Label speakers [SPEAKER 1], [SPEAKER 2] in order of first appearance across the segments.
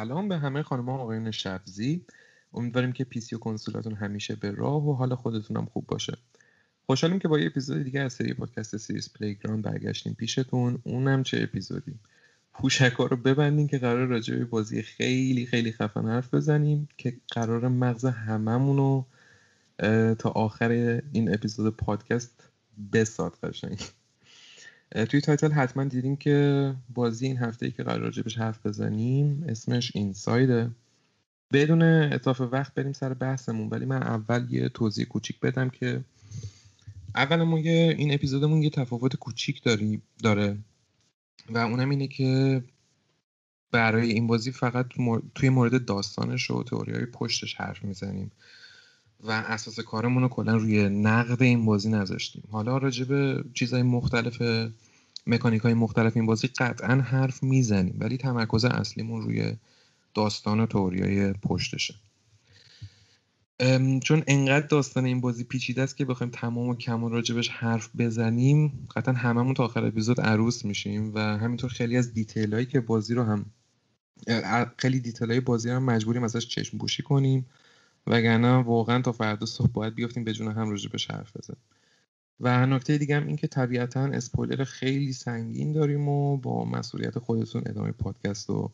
[SPEAKER 1] سلام به همه خانم ها آقایون شفزی. امیدواریم که PC و کنسولاتون همیشه به راه و حال خودتون هم خوب باشه. خوشحالیم که با یه اپیزود دیگه از سری پادکست series Playground برگشتیم پیشتون. اونم چه اپیزودی. پوشکا رو ببندیم که قراره راجع به بازی خیلی خیلی خفن حرف بزنیم که قراره مغز هممون رو تا آخر این اپیزود پادکست بسابه قشنگ. توی title حتما دیدیم که بازی این هفته ای که قراره راجبش حرف بزنیم اسمش Inside ه. بدون اتلاف وقت بریم سر بحثمون ولی من اول یه توضیح کوچیک بدم که اولا ما یه این اپیزودمون یه تفاوت کوچیک داریم داره. و اونم اینه که برای این بازی فقط توی مورد داستانش و تئوری پشتش حرف می‌زنیم. و اساس کارمون رو کلا روی نقد این بازی نذاشتیم. حالا راجع به چیزهای مختلف مکانیک های مختلف این بازی قطعا حرف می‌زنیم ولی تمرکز اصلیمون روی داستان و های پشتشه. چون انقدر داستان این بازی پیچیده است که بخوایم تمام و کمال راجبش حرف بزنیم قطعا هممون تا آخر اپیزود عروس میشیم و همینطور خیلی از detail هایی که بازی رو هم خیلی detail های بازی رو هم مجبوریم ازش چشم پوشی کنیم. وگرنه واقعا تا فردا صبح باید بیافتیم به جون هم راجبش حرف بزنیم. و نکته دیگه هم این که طبیعتا اسپویلر خیلی سنگین داریم و با مسئولیت خودتون ادامه پادکست رو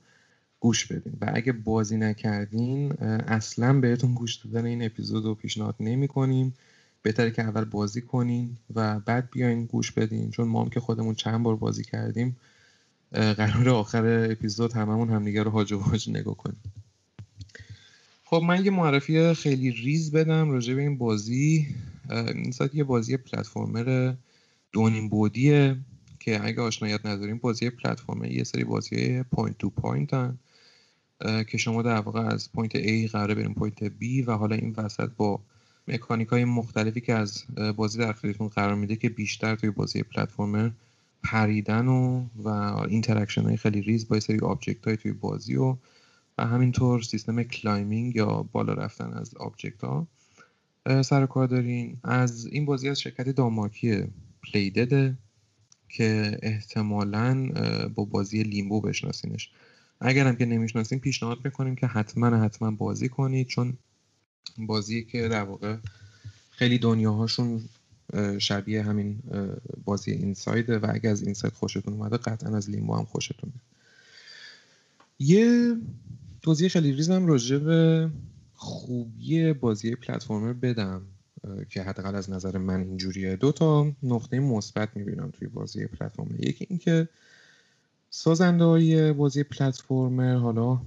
[SPEAKER 1] گوش بدین. و اگه بازی نکردین اصلا بهتون گوش دادن این اپیزود رو پیشنهاد نمی کنیم. بهتره که اول بازی کنین و بعد بیاین گوش بدین. چون ما هم که خودمون چند بار بازی کردیم قرار آخر اپیزود هممون همدیگه رو هاج و هاج نگاه کنیم. خب من یه معرفی خیلی ریز بدم راجع به این بازی. Inside یه بازی platformer دو و نیم بعدیه که اگه آشناییت نداریم بازی platformer یه سری بازی point to point ان که شما در واقع از point A قراره بریم point B و حالا این وسط با مکانیک های مختلفی که از بازی در اختیارتون قرار میده که بیشتر توی بازی platformer پریدن و و interaction های خیلی ریز با سری object های توی بازی و و همینطور سیستم climbing یا بالا رفتن از object ها سر کار دارین. از این بازی از شرکت داماکی پلیدده که احتمالا با بازی لیمبو بشناسینش. اگرم که نمی‌شناسین پیشنهاد می‌کنیم که حتما حتما بازی کنید چون بازی که در واقع خیلی دنیاهاشون شبیه همین بازی اینسایده و اگر از اینساید خوشتون اومده قطعا از لیمبو هم خوشتون یه توضیح خیلی ریزم راجع به خوبی بازی پلتفرمر بدم که حداقل از نظر من اینجوریه. دو تا نقطه مثبت می‌بینم توی بازی پلتفرمر. یکی اینکه سازنده های بازی پلتفرمر حالا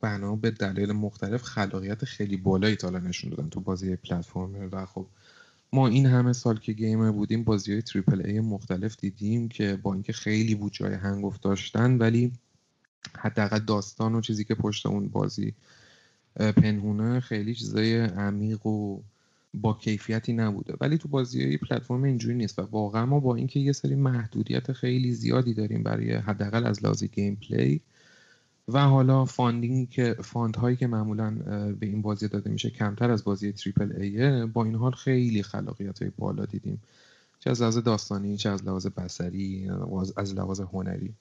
[SPEAKER 1] بنا به دلیل مختلف خلاقیت خیلی بالایی تالا نشون دادن تو بازی پلتفرمر. و خب ما این همه سال که گیمر بودیم بازی های تریپل ای مختلف دیدیم که با اینکه خیلی بود جای هنگفت داشتن ولی حداقل داستان و چیزی که پشت اون بازی پنهونه خیلی چیزای عمیق و با کیفیتی نبوده. ولی تو بازی های پلتفرم اینجوری نیست و واقعا ما با اینکه یه سری محدودیت خیلی زیادی داریم برای حداقل از لحاظ gameplay و حالا funding که fund هایی که معمولا به این بازی داده میشه کمتر از بازی triple A ئه با این حال خیلی خلاقیت های بالا دیدیم. چه از لحاظ داستانی چه از لحاظ بصری از لحاظ هنری.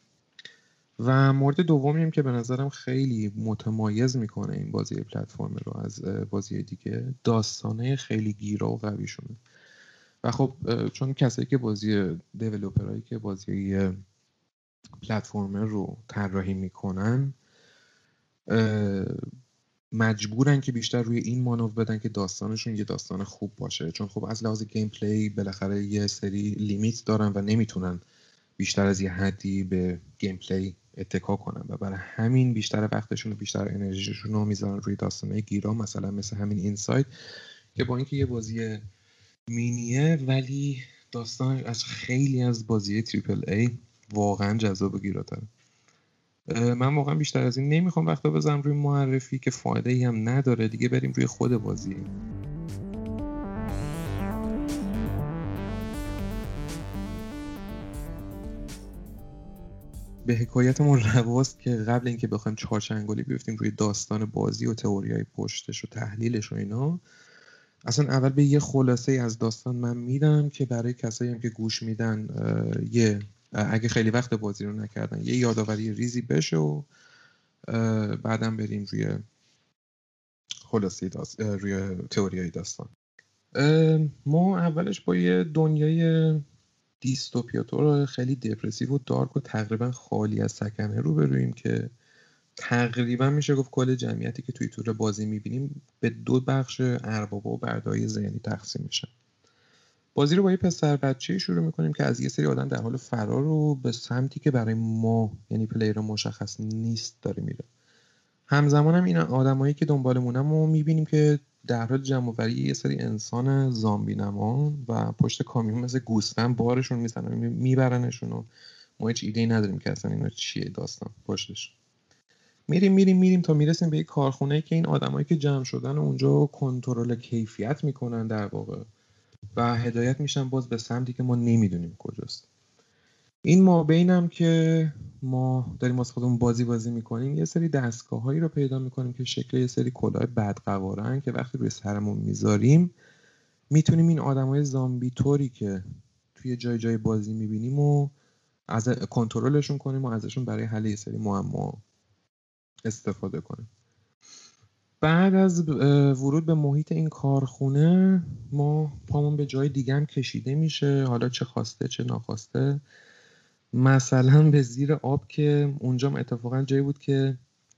[SPEAKER 1] و مورد دومی هم که به نظرم خیلی متمایز می‌کنه این بازی پلتفرم رو از بازی دیگه داستانه خیلی گیرا و قویشونه. و خب چون کسایی که بازی developer هایی که بازی platformer رو طراحی می‌کنن مجبورن که بیشتر روی این مانور بدن که داستانشون یه داستان خوب باشه. چون خب از لحاظ gameplay بالاخره یه سری limit دارن و نمی‌تونن بیشتر از یه حدی به gameplay اتکا کنن و برای همین بیشتر وقتشون و بیشتر انرژیشون رو می‌ذارن روی داستانه گیرا مثلا مثل همین Inside که با اینکه یه بازی مینیه ولی داستان از خیلی از بازی triple A واقعا جذاب و گیراتره من واقعا بیشتر از این نمی‌خوام وقتا بزنم روی معرفی که فایده ای هم نداره. دیگه بریم روی خود بازی. به حکایتمون رواست که قبل اینکه بخوایم چهارچنگالی بیفتیم روی داستان بازی و های پشتش و تحلیلش و اینا اصلا اول به یه خلاصه از داستان من میدم که برای کسایی هم که گوش میدن یه اگه خیلی وقت بازی رو نکردن یه یادآوری ریزی بشه و بعدم بریم روی خلاصی داست... روی تئوری داستان. ما اولش با یه دنیای دیستوپیاتور خیلی دپرسیو و دارک و تقریبا خالی از سکنه رو برویم که تقریبا میشه گفت کل جمعیتی که توی طور بازی می‌بینیم به دو بخش اربابا و بردهای ذهنی تقسیم میشن بازی رو با یه پسر بچه شروع می‌کنیم که از یه سری آدم در حال فرار رو به سمتی که برای ما یعنی پلیر مشخص نیست داره میره. همزمان هم این آدمایی که دنبالمونم رو می‌بینیم که در حال جمع یه سری انسان زامبی نما و پشت کامیون مثل گوسفند بارشون می‌زنن میبرنشون و ما هیچ ایده نداریم که اصلا اینا چیه داستان پشتش. میریم میریم میریم تا می‌رسیم به یک کارخونه که این آدمایی که جمع شدن اونجا کنترل کیفیت می‌کنن در واقع و هدایت میشن باز به سمتی که ما نمی‌دونیم کجاست. این ما بینم که ما داریم از خودمون بازی بازی می‌کنیم یه سری دستگاه هایی رو پیدا می‌کنیم که شکل یه سری کلاه بدقوارن که وقتی روی سرمون می‌ذاریم می‌تونیم این آدم های زامبی طوری که توی جای جای بازی می‌بینیم و از کنترلشون کنیم و ازشون برای حل یه سری معما استفاده کنیم. بعد از ورود به محیط این کارخونه ما پامون به جای دیگه هم کشیده میشه. حالا چه خواسته چه ناخواسته. مثلا به زیر آب که اونجا اتفاقا جایی بود که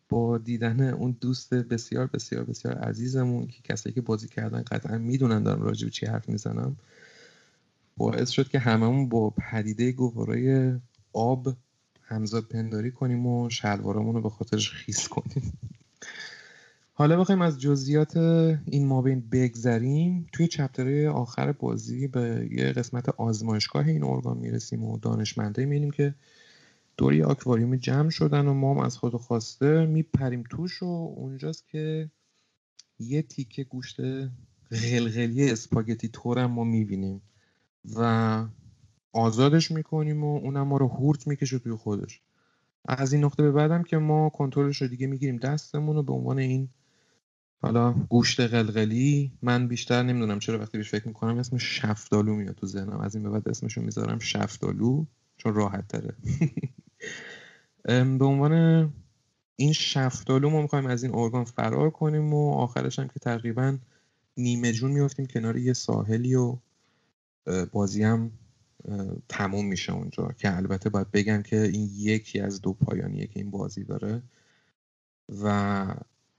[SPEAKER 1] با دیدن اون دوست بسیار بسیار بسیار عزیزمون که کسایی که بازی کردن قطعا می‌دونن دارم راجع به چی حرف می‌زنم باعث شد که هممون با پدیده گوارای آب همزاد پنداری کنیم و شلوارمون رو به خاطرش خیس کنیم. حالا بخوایم از جزئیات این مابین بگذریم. توی چپترهای آخر بازی به یه قسمت آزمایشگاه این ارگان می‌رسیم و دانشمنده می‌بینیم که دوری آکواریوم جمع شدن و ما هم از خود خواسته میپریم توش و اونجاست که یه تیکه گوشت غلغلی اسپاگتی تورم ما می‌بینیم و آزادش می‌کنیم و اونم ما رو هورت می‌کشه توی خودش. از این نقطه به بعدم که ما کنترلش رو دیگه می‌گیریم دستمون رو به عنوان این حالا گوشت قلقلی من بیشتر نمی‌دونم چرا وقتی بهش فکر می‌کنم اسم شفتالو میاد تو ذهنم. از این به بعد اسمشو می‌ذارم شفتالو چون راحت تره. به عنوان این شفتالو ما می‌خوایم از این ارگان فرار کنیم و آخرش هم که تقریبا نیمه جون میفتیم کنار یه ساحلی و بازی هم تموم میشه اونجا. که البته باید بگم که این یکی از دو پایانیه که این بازی داره. و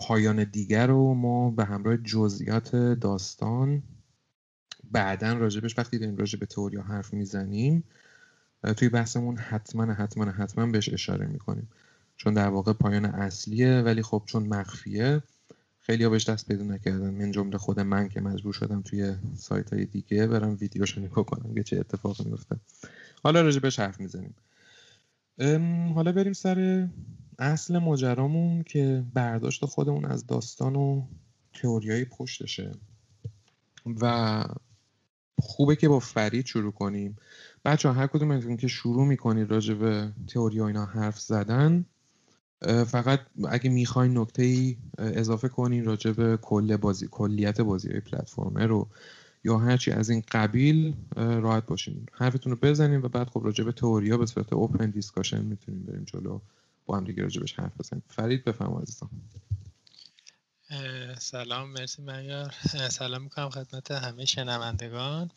[SPEAKER 1] پایان دیگر رو ما به همراه جزئیات داستان بعدا راجبش وقتی داریم راجع به تئوریا حرف می‌زنیم توی بحثمون حتما حتما حتما بهش اشاره می‌کنیم. چون در واقع پایان اصلیه ولی خب چون مخفیه خیلی ها بهش دست پیدا نکردن. من جمله خود من که مجبور شدم توی سایت های دیگه برم ویدیوش نگاه کنم که چه اتفاقی میفته حالا راجبش حرف می‌زنیم. حالا بریم سر اصل ماجرامون که برداشت خودمون از داستان و تئوریای پشتشه. و خوبه که با فرید شروع کنیم. بچه ها هر کدوم که شروع می‌کنید راجع به تئوری اینا حرف زدن فقط اگه می‌خواین نکته ای اضافه کنین راجع به کل بازی کلیت بازی های پلتفرمر رو. یا هرچی از این قبیل راحت باشین. حرفتون رو بزنین و بعد خب راجع به تئوریا به صورت اوپن دیسکاشن می‌تونیم بریم جلو. با هم دیگه راجبش حرف بزنیم. فرید بفهم عزیزم.
[SPEAKER 2] سلام مرسی معیار سلام می‌کنم خدمت همه شنوندگان.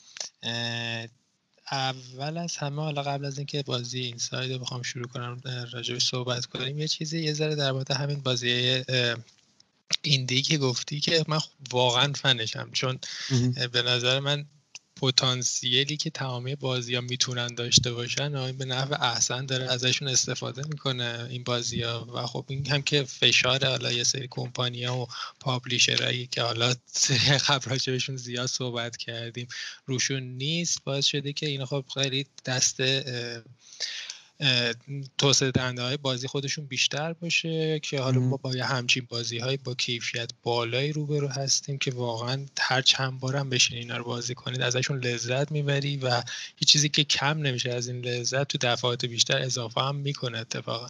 [SPEAKER 2] اول از همه حالا قبل از اینکه بازی این ساید رو بخوام شروع کنم راجبش صحبت کنیم یه چیزی یه ذره در مورد همین بازی ایندی که گفتی که من واقعا فنشم چون به نظر من پتانسیلی که تمامی بازی ها می‌تونن داشته باشن به نحو احسن داره ازشون استفاده می‌کنه این بازی ها و خب این هم که فشار حالا یه سری کمپانی ها و پابلیشرهایی که حالا قبل بهشون زیاد صحبت کردیم روشون نیست. باعث شده که این خب خیلی دست توسعه دهنده های بازی خودشون بیشتر باشه که حالا ما با یه همچین بازی های با کیفیت بالایی روبرو هستیم که واقعا هر چند بارم بشین اینا رو بازی کنید ازشون لذت می‌بری و هیچ چیزی که کم نمیشه از این لذت تو دفعات بیشتر اضافه هم می‌کنه اتفاقا.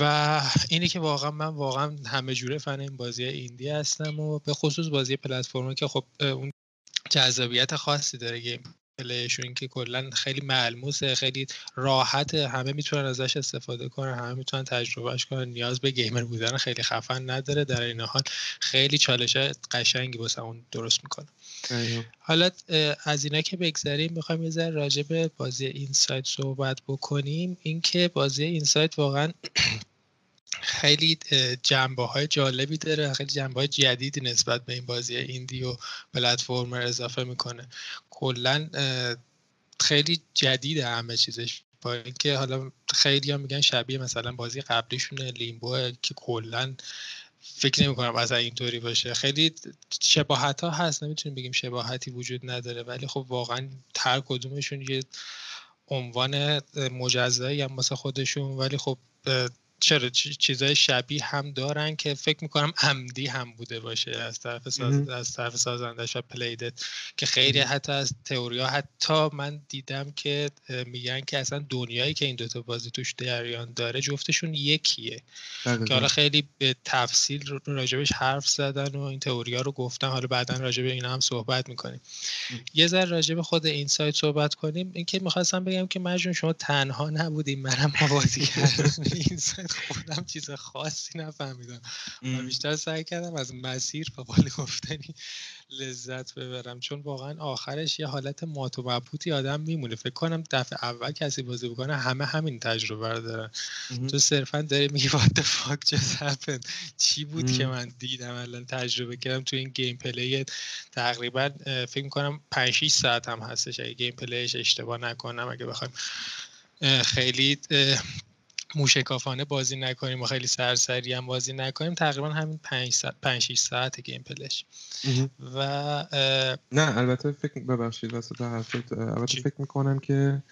[SPEAKER 2] و اینی که واقعا من واقعا همه جوره فن این بازی ایندی هستم و به خصوص بازی پلتفرمی که خب اون جذابیت خاصی داره گیم. پلیشون که کلا خیلی ملموسه خیلی راحت همه می‌تونن ازش استفاده کنن همه می‌تونن تجربهش کنن. نیاز به گیمر بودن خیلی خفن نداره. در این حال خیلی چالش قشنگی واسه اون درست می‌کنه. حالا از اینا که بگذریم می‌خوایم یه ذره راجع به بازی اینسایت صحبت بکنیم. اینکه بازی اینسایت واقعا خیلی جنبه های جالبی داره خیلی جنبه های جدیدی نسبت به این بازی ایندی و پلتفرمر اضافه می‌کنه. کلا خیلی جدید همه چیزش. با اینکه حالا خیلی ها میگن شبیه مثلا بازی قبلیشون لیمبو که کلا فکر نمی کنم اصلا اینطوری باشه. خیلی شباهت ها هست نمی‌تونیم بگیم شباهتی وجود نداره ولی خب واقعا هر کدومشون یه عنوان مجزایی هم مثل خودشون. ولی خب چرا چیزای شبیه هم دارن که فکر می‌کنم عمدی هم بوده باشه از طرف ساز... از طرف سازندش و پلیدت. که خیلی حتی از تئوریا حتی من دیدم که میگن که اصلا دنیایی که این دوتا بازی توش جریان داره جفتشون یکیه. که حالا خیلی به تفصیل راجبش حرف زدن و این تئوریا رو گفتن. حالا بعدا راجب اینا هم صحبت می‌کنیم. یه ذره راجب خود Inside صحبت کنیم. اینکه می‌خواستم بگم که مجنون شما تنها نبودیم منم بازی کردم. من خودم چیز خاصی نفهمیدم. و بیشتر سعی کردم از مسیر و بال گفتنی لذت ببرم. چون واقعا آخرش یه حالت مات و مبهوتی آدم میمونه. فکر کنم دفعه اول کسی بازی بکنه همه همین تجربه رو دارن. تو صرفا داری میگی what fuck just چی بود که من دیدم الان تجربه کردم تو این gameplay تقریبا فکر می‌کنم 5 6 ساعت هم هستش. اگه گیم پلیش اشتباه نکنم اگه بخوایم خیلی موشکافانه بازی نکنیم و خیلی سرسری هم بازی نکنیم تقریبا همین 5 ساعت 5 6 ساعت گیم پلش و
[SPEAKER 1] نه البته فکر ببخشید واسه حرفت البته فکر می‌کنم که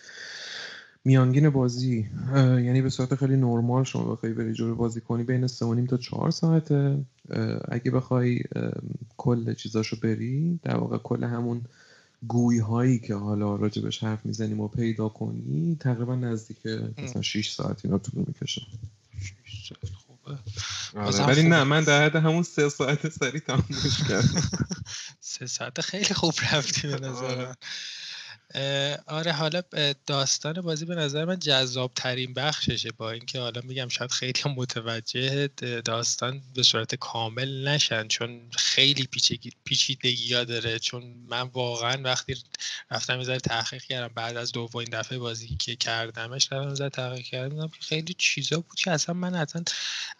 [SPEAKER 1] میانگین بازی یعنی به صورت خیلی نرمال شما بخوای بری جلو بازی کنی بین 3 تا 4 ساعته. اگه بخوای کل چیزاشو بری در واقع کل همون گوی هایی که حالا راجبش حرف می‌زنیم و پیدا کنی تقریبا نزدیک مثلا 6 ساعت اینا طول می‌کشه. خوبه. آره، ولی نه من در حد همون سه ساعت سری تمومش کردم.
[SPEAKER 2] سه ساعت خیلی خوب رفتی به نظرم آره حالا داستان بازی به نظر من جذاب ترین بخششه با اینکه حالا میگم شاید خیلی متوجه داستان به صورت کامل نشن چون خیلی پیچیدگی ها داره. چون من واقعا وقتی رفتم یه تحقیق کردم بعد از دومین دفعه بازی که کردمش رفتم یه تحقیق کردم که خیلی چیزا بود که اصلا من اصلا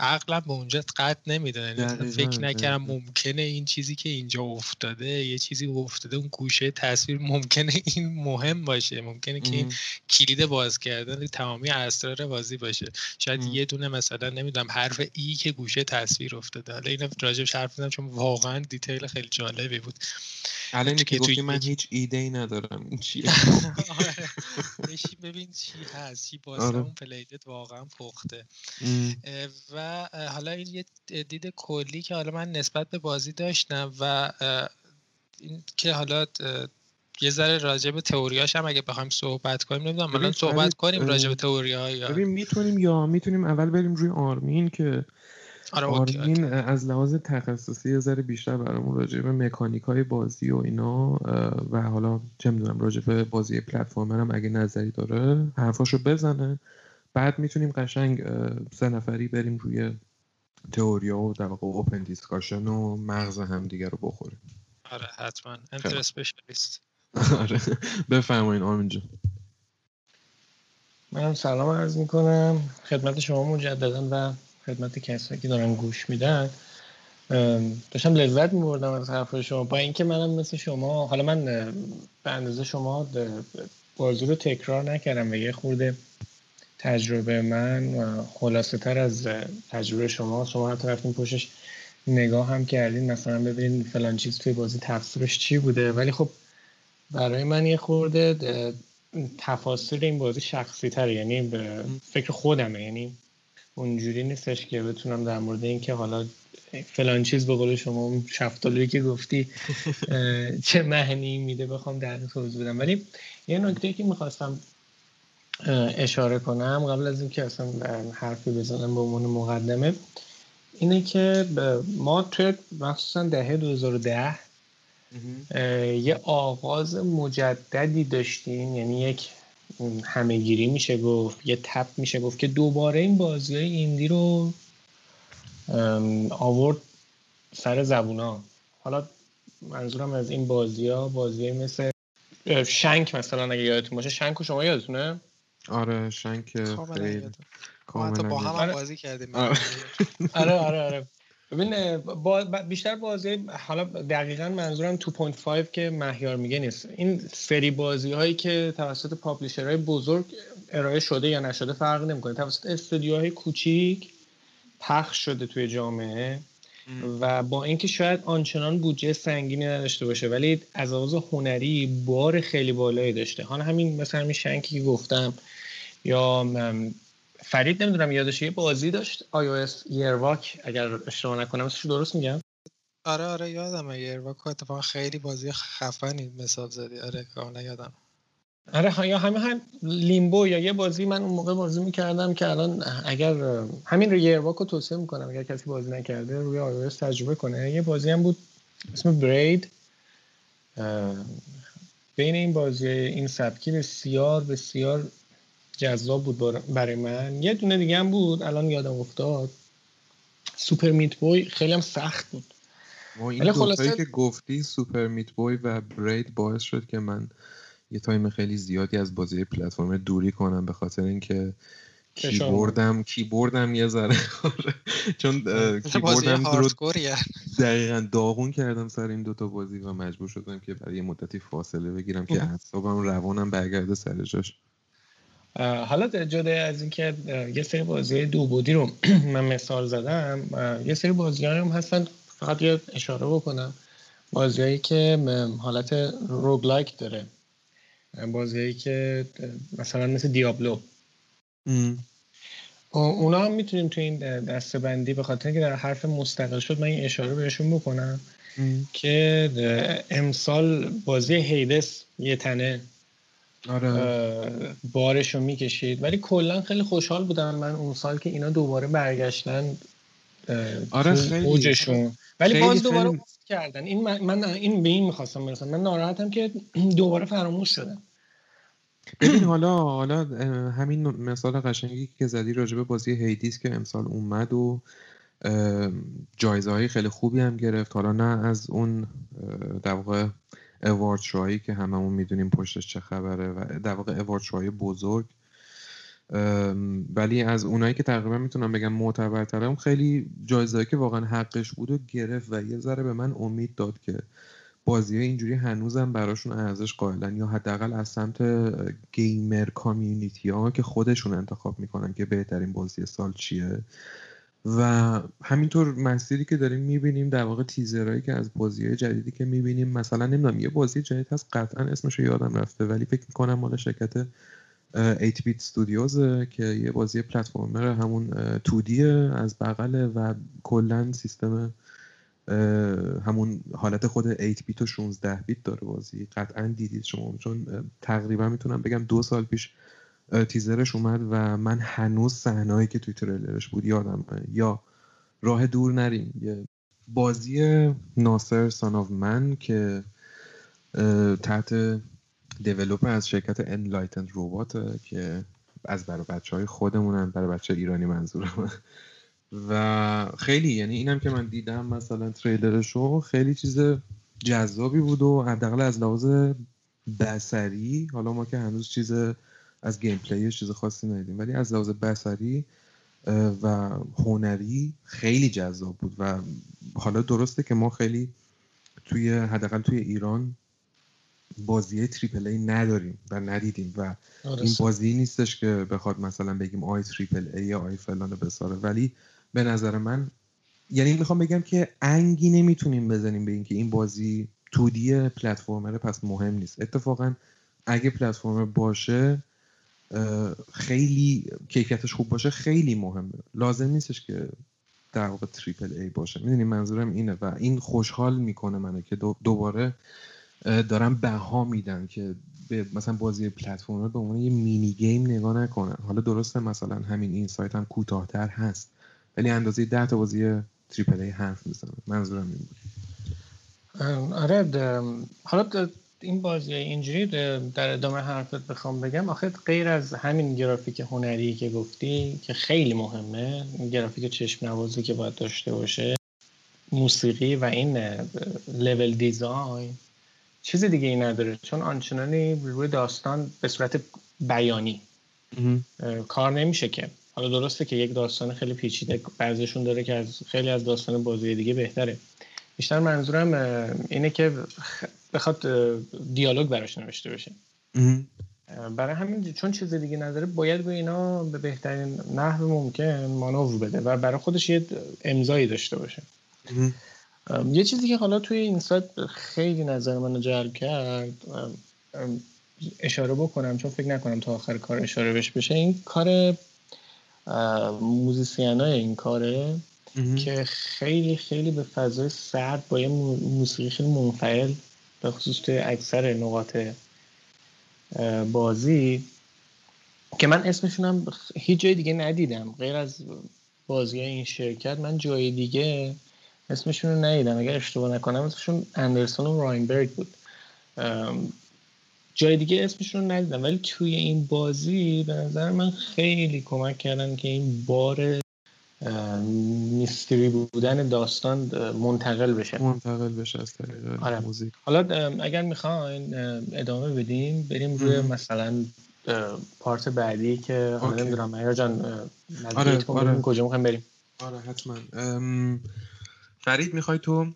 [SPEAKER 2] عقلم به اونجا قد نمی‌دونه یعنی فکر نکردم ممکنه این چیزی که اینجا افتاده یه چیزی افتاده اون گوشه تصویر ممکنه این مهم باشه. ممکنه که این کلید باز کردن تمامی اسرار بازی باشه. شاید یه دونه مثلا نمی‌دونم حرف ای که گوشه تصویر افتاده. حالا اینو راجبش حرف بزنم چون واقعا دیتیل خیلی جالبی بود.
[SPEAKER 1] الان که گفتی من هیچ ایده ای ندارم. این چیه؟
[SPEAKER 2] آره. ببین چی هست. چی باز آره. اون پلیدت واقعا پخته. و حالا این یه دید کلی که حالا من نسبت به بازی داشتم و این که حالا یه ذره راجع به تئوریاش هم اگه بخوایم صحبت کنیم نمی‌دونم الان صحبت کنیم راجع به تئوریا یا
[SPEAKER 1] ببین می‌تونیم یا می‌تونیم اول بریم روی آرمین که آره آرمین از لحاظ تخصصی یه ذره بیشتر برامون راجع به مکانیک های بازی و اینا و حالا چه می‌دونم راجع به بازی platformer هم اگه نظری داره حرفاشو بزنه. بعد می‌تونیم قشنگ سه نفری بریم روی تئوریا و در واقع open discussion و مغز همدیگه رو بخوریم.
[SPEAKER 2] آره حتما. enter specialist
[SPEAKER 1] آره. بفرمایین آرمین جان.
[SPEAKER 3] منم سلام عرض می‌کنم. خدمت شما مجددا و خدمت کسایی که دارن گوش میدن. داشتم لذت میبردم از حرف شما. با اینکه منم مثل شما حالا من به اندازه شما بازی رو تکرار نکردم و یه خورده تجربه من خلاصه تر از تجربه شما شما حتی رفتین پشتش نگاه هم کردین. مثلا ببینید فلان چیز توی بازی تفسیرش چی بوده. ولی خب برای من یه خورده تفاصیل این بازی شخصی تره یعنی به فکر خودمه. یعنی اونجوری نیستش که بتونم در مورد اینکه حالا فلان چیز به قول شما شفتالویی که گفتی چه معنی میده بخوام در توضیح بدم. ولی یه نکته که می‌خواستم اشاره کنم قبل از اینکه اصلا حرفی بزنم به عنوان مقدمه اینه که ما توی مخصوصا دهه 2010 یه آغاز مجددی داشتیم یعنی یک همهگیری میشه گفت یه تپ میشه گفت که دوباره این بازی های ایندی رو آورد سر زبونا. حالا منظورم از این بازی ها بازی مثل شنک مثلا اگه یادتون باشه شنک و شما یادتونه؟
[SPEAKER 1] آره شنک خیلی
[SPEAKER 2] کاملا با هم, هم بازی کردیم.
[SPEAKER 3] آره. آره آره, آره. ببین با بیشتر بازی حالا دقیقا منظورم 2.5 که مهیار میگه نیست. این سری بازی هایی که توسط پابلیشرهای بزرگ ارائه شده یا نشده فرق نمی‌کنه. توسط استودیوهای کوچیک پخش شده توی جامعه و با اینکه شاید آنچنان بودجه سنگینی نداشته باشه ولی از لحاظ هنری بار خیلی بالایی داشته. حالا همین مثلا همین شنکی که گفتم یا فرید نمی‌دونم یادش یه بازی داشت؟ iOS یرواک اگر اشتباه نکنم اسمش درست میگم؟
[SPEAKER 2] آره آره یادم یرواک اتفاقا خیلی بازی خفنی مثال زدی. آره کاملا یادم
[SPEAKER 3] آره یا همین هم لیمبو یا یه بازی من اون موقع بازی می‌کردم که الان اگر همین رو یرواک رو توصیه می‌کنم اگر کسی بازی نکرده روی iOS تجربه کنه. یه بازی هم بود اسم برید بین این بازی این سبکی بسیار بسیار جذاب بود برای من. یه دونه دیگه هم بود الان یادم افتاد. Super Meat Boy خیلی هم سخت بود.
[SPEAKER 1] این خلاصه... که گفتی Super Meat Boy و برید باعث شد که من یه تایم خیلی زیادی از بازی پلتفرم دوری کنم به خاطر اینکه کیبوردم کیبوردم یه ذره. چون کیبوردم رو دقیقا داغون کردم سر این دوتا بازی و مجبور شدم که برای یه مدتی فاصله بگیرم که اعصابم روانم برگرده سر جاش.
[SPEAKER 3] حالا جدا از اینکه یه سری بازی دو بودی رو من مثال زدم یه سری بازی هم هستن فقط یه اشاره بکنم. بازیهایی که حالت روگلایک داره. بازیهایی که مثلا مثل دیابلو اونا هم می‌تونیم تو این دسته بندی به خاطر که در حرف مستقل شد من این اشاره بهشون بکنم که امسال بازی هیدس یه تنه. آره. بارش رو می‌کشید. ولی کلا خیلی خوشحال بودم من اون سال که اینا دوباره برگشتن
[SPEAKER 1] آره خیلی.
[SPEAKER 3] اوجشون. ولی باز دوباره خیلی... کردن. این من, من این به این می‌خواستم برسم. من ناراحتم که دوباره فراموش شدن
[SPEAKER 1] ببین حالا حالا همین مثال قشنگی که زدی راجبه بازی هیدیس که امسال اومد و جایزه های خیلی خوبی هم گرفت. حالا نه از اون در واقع اوارد شوهایی که هممون می‌دونیم پشتش چه خبره و در واقع اوارد شوهای بزرگ. ولی از اونایی که تقریبا می‌تونم بگم معتبرترم خیلی جایزه که واقعا حقش بود و گرفت و یه ذره به من امید داد که بازی اینجوری هنوزم براشون ارزش قائلن یا حداقل از سمت گیمر کامیونیتی ها که خودشون انتخاب می‌کنن که بهترین بازی سال چیه. و همینطور مسیری که داریم می‌بینیم در واقع تیزرهایی که از بازی جدیدی که می‌بینیم مثلا نمی‌دونم یه بازی جدید هست قطعا اسمش رو یادم رفته ولی فکر می‌کنم مال شرکت 8 بیت استودیوز که یه بازی پلتفرمر همون 2 از بغله و کلا سیستم همون حالت خود 8 بیت و 16 بیت داره بازی. قطعا دیدید شما چون تقریبا می‌تونم بگم دو سال پیش تیزرش اومد و من هنوز صحنه‌ای که توی تریلرش بود یادم یا راه دور نریم. یه بازی ناصر Son of Man که تحت develop از شرکت Enlighted Robot که از برای بچه های خودمونن برای بچه ایرانی منظورم. و خیلی یعنی اینم که من دیدم مثلا تریلرشو خیلی چیز جذابی بود و حداقل از لحاظ بسری حالا ما که هنوز چیز از گیم پلی چیز خاصی ندیدیم. ولی از لحاظ بسری و هنری خیلی جذاب بود و حالا درسته که ما خیلی توی حداقل توی ایران بازی triple A نداریم و ندیدیم و این بازی نیستش که بخواد مثلا بگیم آی triple A یا آی فلان بسازه. ولی به نظر من یعنی می‌خوام بگم که انگی نمی‌تونیم بزنیم به اینکه این بازی 2D platformer پس مهم نیست. اتفاقا اگه platformer باشه خیلی کیفیتش خوب باشه خیلی مهمه. لازم نیستش که در واقع triple A باشه. می‌دونی منظورم اینه و این خوشحال می‌کنه منه که دوباره دارم بها میدن که به مثلا بازی پلتفرم به عنوان یه مینی گیم نگاه نکنن. حالا درسته مثلا همین این سایت هم کوتاهتر هست ولی اندازه ده تا بازی تریپل ای حرف می‌زنه. منظورم این بود.
[SPEAKER 3] آره حالا این بازی اینجوری در ادامه حرفت بخوام بگم. آخه غیر از همین گرافیک هنری که گفتی که خیلی مهمه گرافیک چشم نوازی که باید داشته باشه موسیقی و این لول دیزاین چیز دیگه ای نداره. چون آنچنانی روی داستان به صورت بیانی کار نمیشه که. حالا درسته که یک داستان خیلی پیچیده بعضیشون داره که از خیلی از داستان بازی دیگه بهتره. بیشتر منظورم اینه که بخواد دیالوگ براش نوشته بشه. برای همین چون چیز دیگه نداره باید به اینا به بهترین نحو ممکن مانور بده و برای خودش یه امضایی داشته باشه. یه چیزی که حالا توی این سایت خیلی نظر منو جلب کرد اشاره بکنم چون فکر نکنم تا آخر کار اشاره بش بشه این کار موزیسین های این کاره که خیلی خیلی به فضای سرد با یه موسیقی خیلی منفعل به خصوص توی اکثر نقاط بازی که من اسمشونم هیچ جای دیگه ندیدم. غیر از بازی این شرکت من جای دیگه اسمشون رو ندیدم. اگر اشتباه نکنم اسمشون اندرسون و راینبرگ بود. جای دیگه اسمشون رو ندیدم. ولی توی این بازی به نظر من خیلی کمک کردن که این بار میستری بودن داستان منتقل بشه.
[SPEAKER 1] منتقل بشه از طریق آره. موزیک.
[SPEAKER 3] حالا اگر می‌خواین ادامه بدیم بریم روی مثلا پارت بعدی که حالا نمی‌دونم جان آره, آره. کجا می‌خوایم بریم.
[SPEAKER 1] آره حتما. فرید می‌خوای تو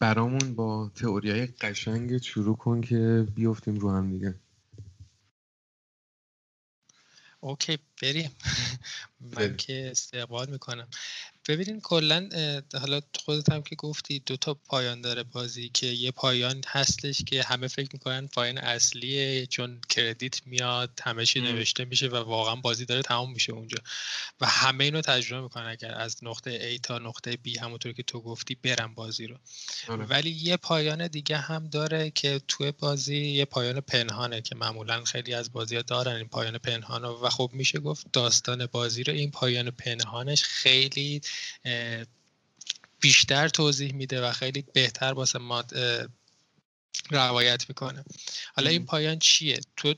[SPEAKER 1] برامون با تئوریای قشنگ شروع کن که بیفتیم رو هم دیگه.
[SPEAKER 2] اوکی. بریم. من که استقبال می‌کنم. ببینین کلا حالا خودت هم که گفتی دو تا پایان داره بازی که یه پایان هستش که همه فکر می‌کنن پایان اصلیه چون کردیت میاد همه چی نوشته میشه و واقعا بازی داره تمام میشه اونجا. و همه اینو تجربه می‌کنن اگر از نقطه A تا نقطه B همونطور که تو گفتی برن بازی رو. آره. ولی یه پایان دیگه هم داره که توی بازی یه پایان پنهانه که معمولا خیلی از بازی ها دارن این پایان پنهان و خب میشه گفت داستان بازی رو این پایان پنهانش خیلی بیشتر توضیح میده و خیلی بهتر واسه ما روایت می‌کنه. حالا این پایان چیه؟ تو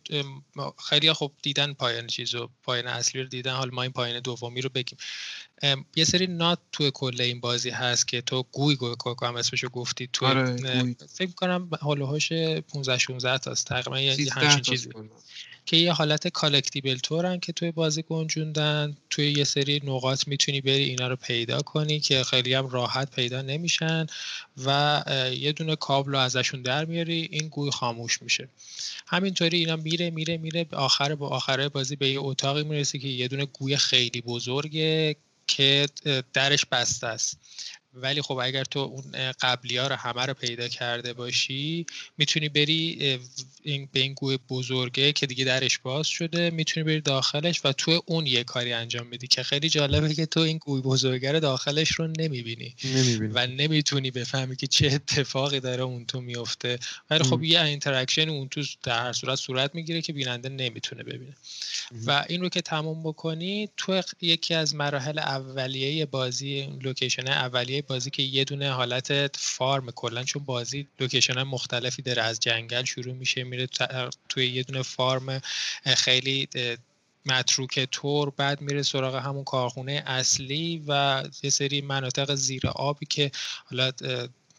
[SPEAKER 2] خیلی خوب دیدن پایان چیزو پایان اصلی رو دیدن. حالا ما این پایان دومی رو بگیم. یه سری نات تو کل این بازی هست که تو گوی گوی هم اسمشو گفتی تو
[SPEAKER 1] آره،
[SPEAKER 2] فکر کنم هاش 15 16 تاست تقریبا یه همچین چیزی. که یه حالت کالکتیبل تورن که توی بازی گنجوندن توی یه سری نقاط می‌تونی بری اینا رو پیدا کنی که خیلی هم راحت پیدا نمیشن و یه دونه کابل رو ازشون در میاری این گوی خاموش میشه. همینطوری اینا میره میره میره آخر با آخره بازی به یه اتاقی می‌رسه که یه دونه گوی خیلی بزرگه که درش بسته است. ولی خب اگر تو اون قبلی ها رو همه رو پیدا کرده باشی می‌تونی بری این به این گوه بزرگه که دیگه درش باز شده می‌تونی بری داخلش و تو اون یه کاری انجام بدی که خیلی جالبه که تو این گوی بزرگه رو داخلش رو نمی‌بینی. و نمی‌تونی بفهمی که چه اتفاقی داره اون تو میفته ولی خب یه interaction اون تو در هر صورت صورت می‌گیره که بیننده نمی‌تونه ببینه. و این رو که تموم بکنی تو یکی از مراحل اولیه بازی location اولیه بازی که یه دونه حالت farm کلا چون بازی location مختلفی داره. از جنگل شروع میشه میره توی یه دونه farm خیلی متروک طور بعد میره سراغ همون کارخونه اصلی و یه سری مناطق زیر آبی که حالا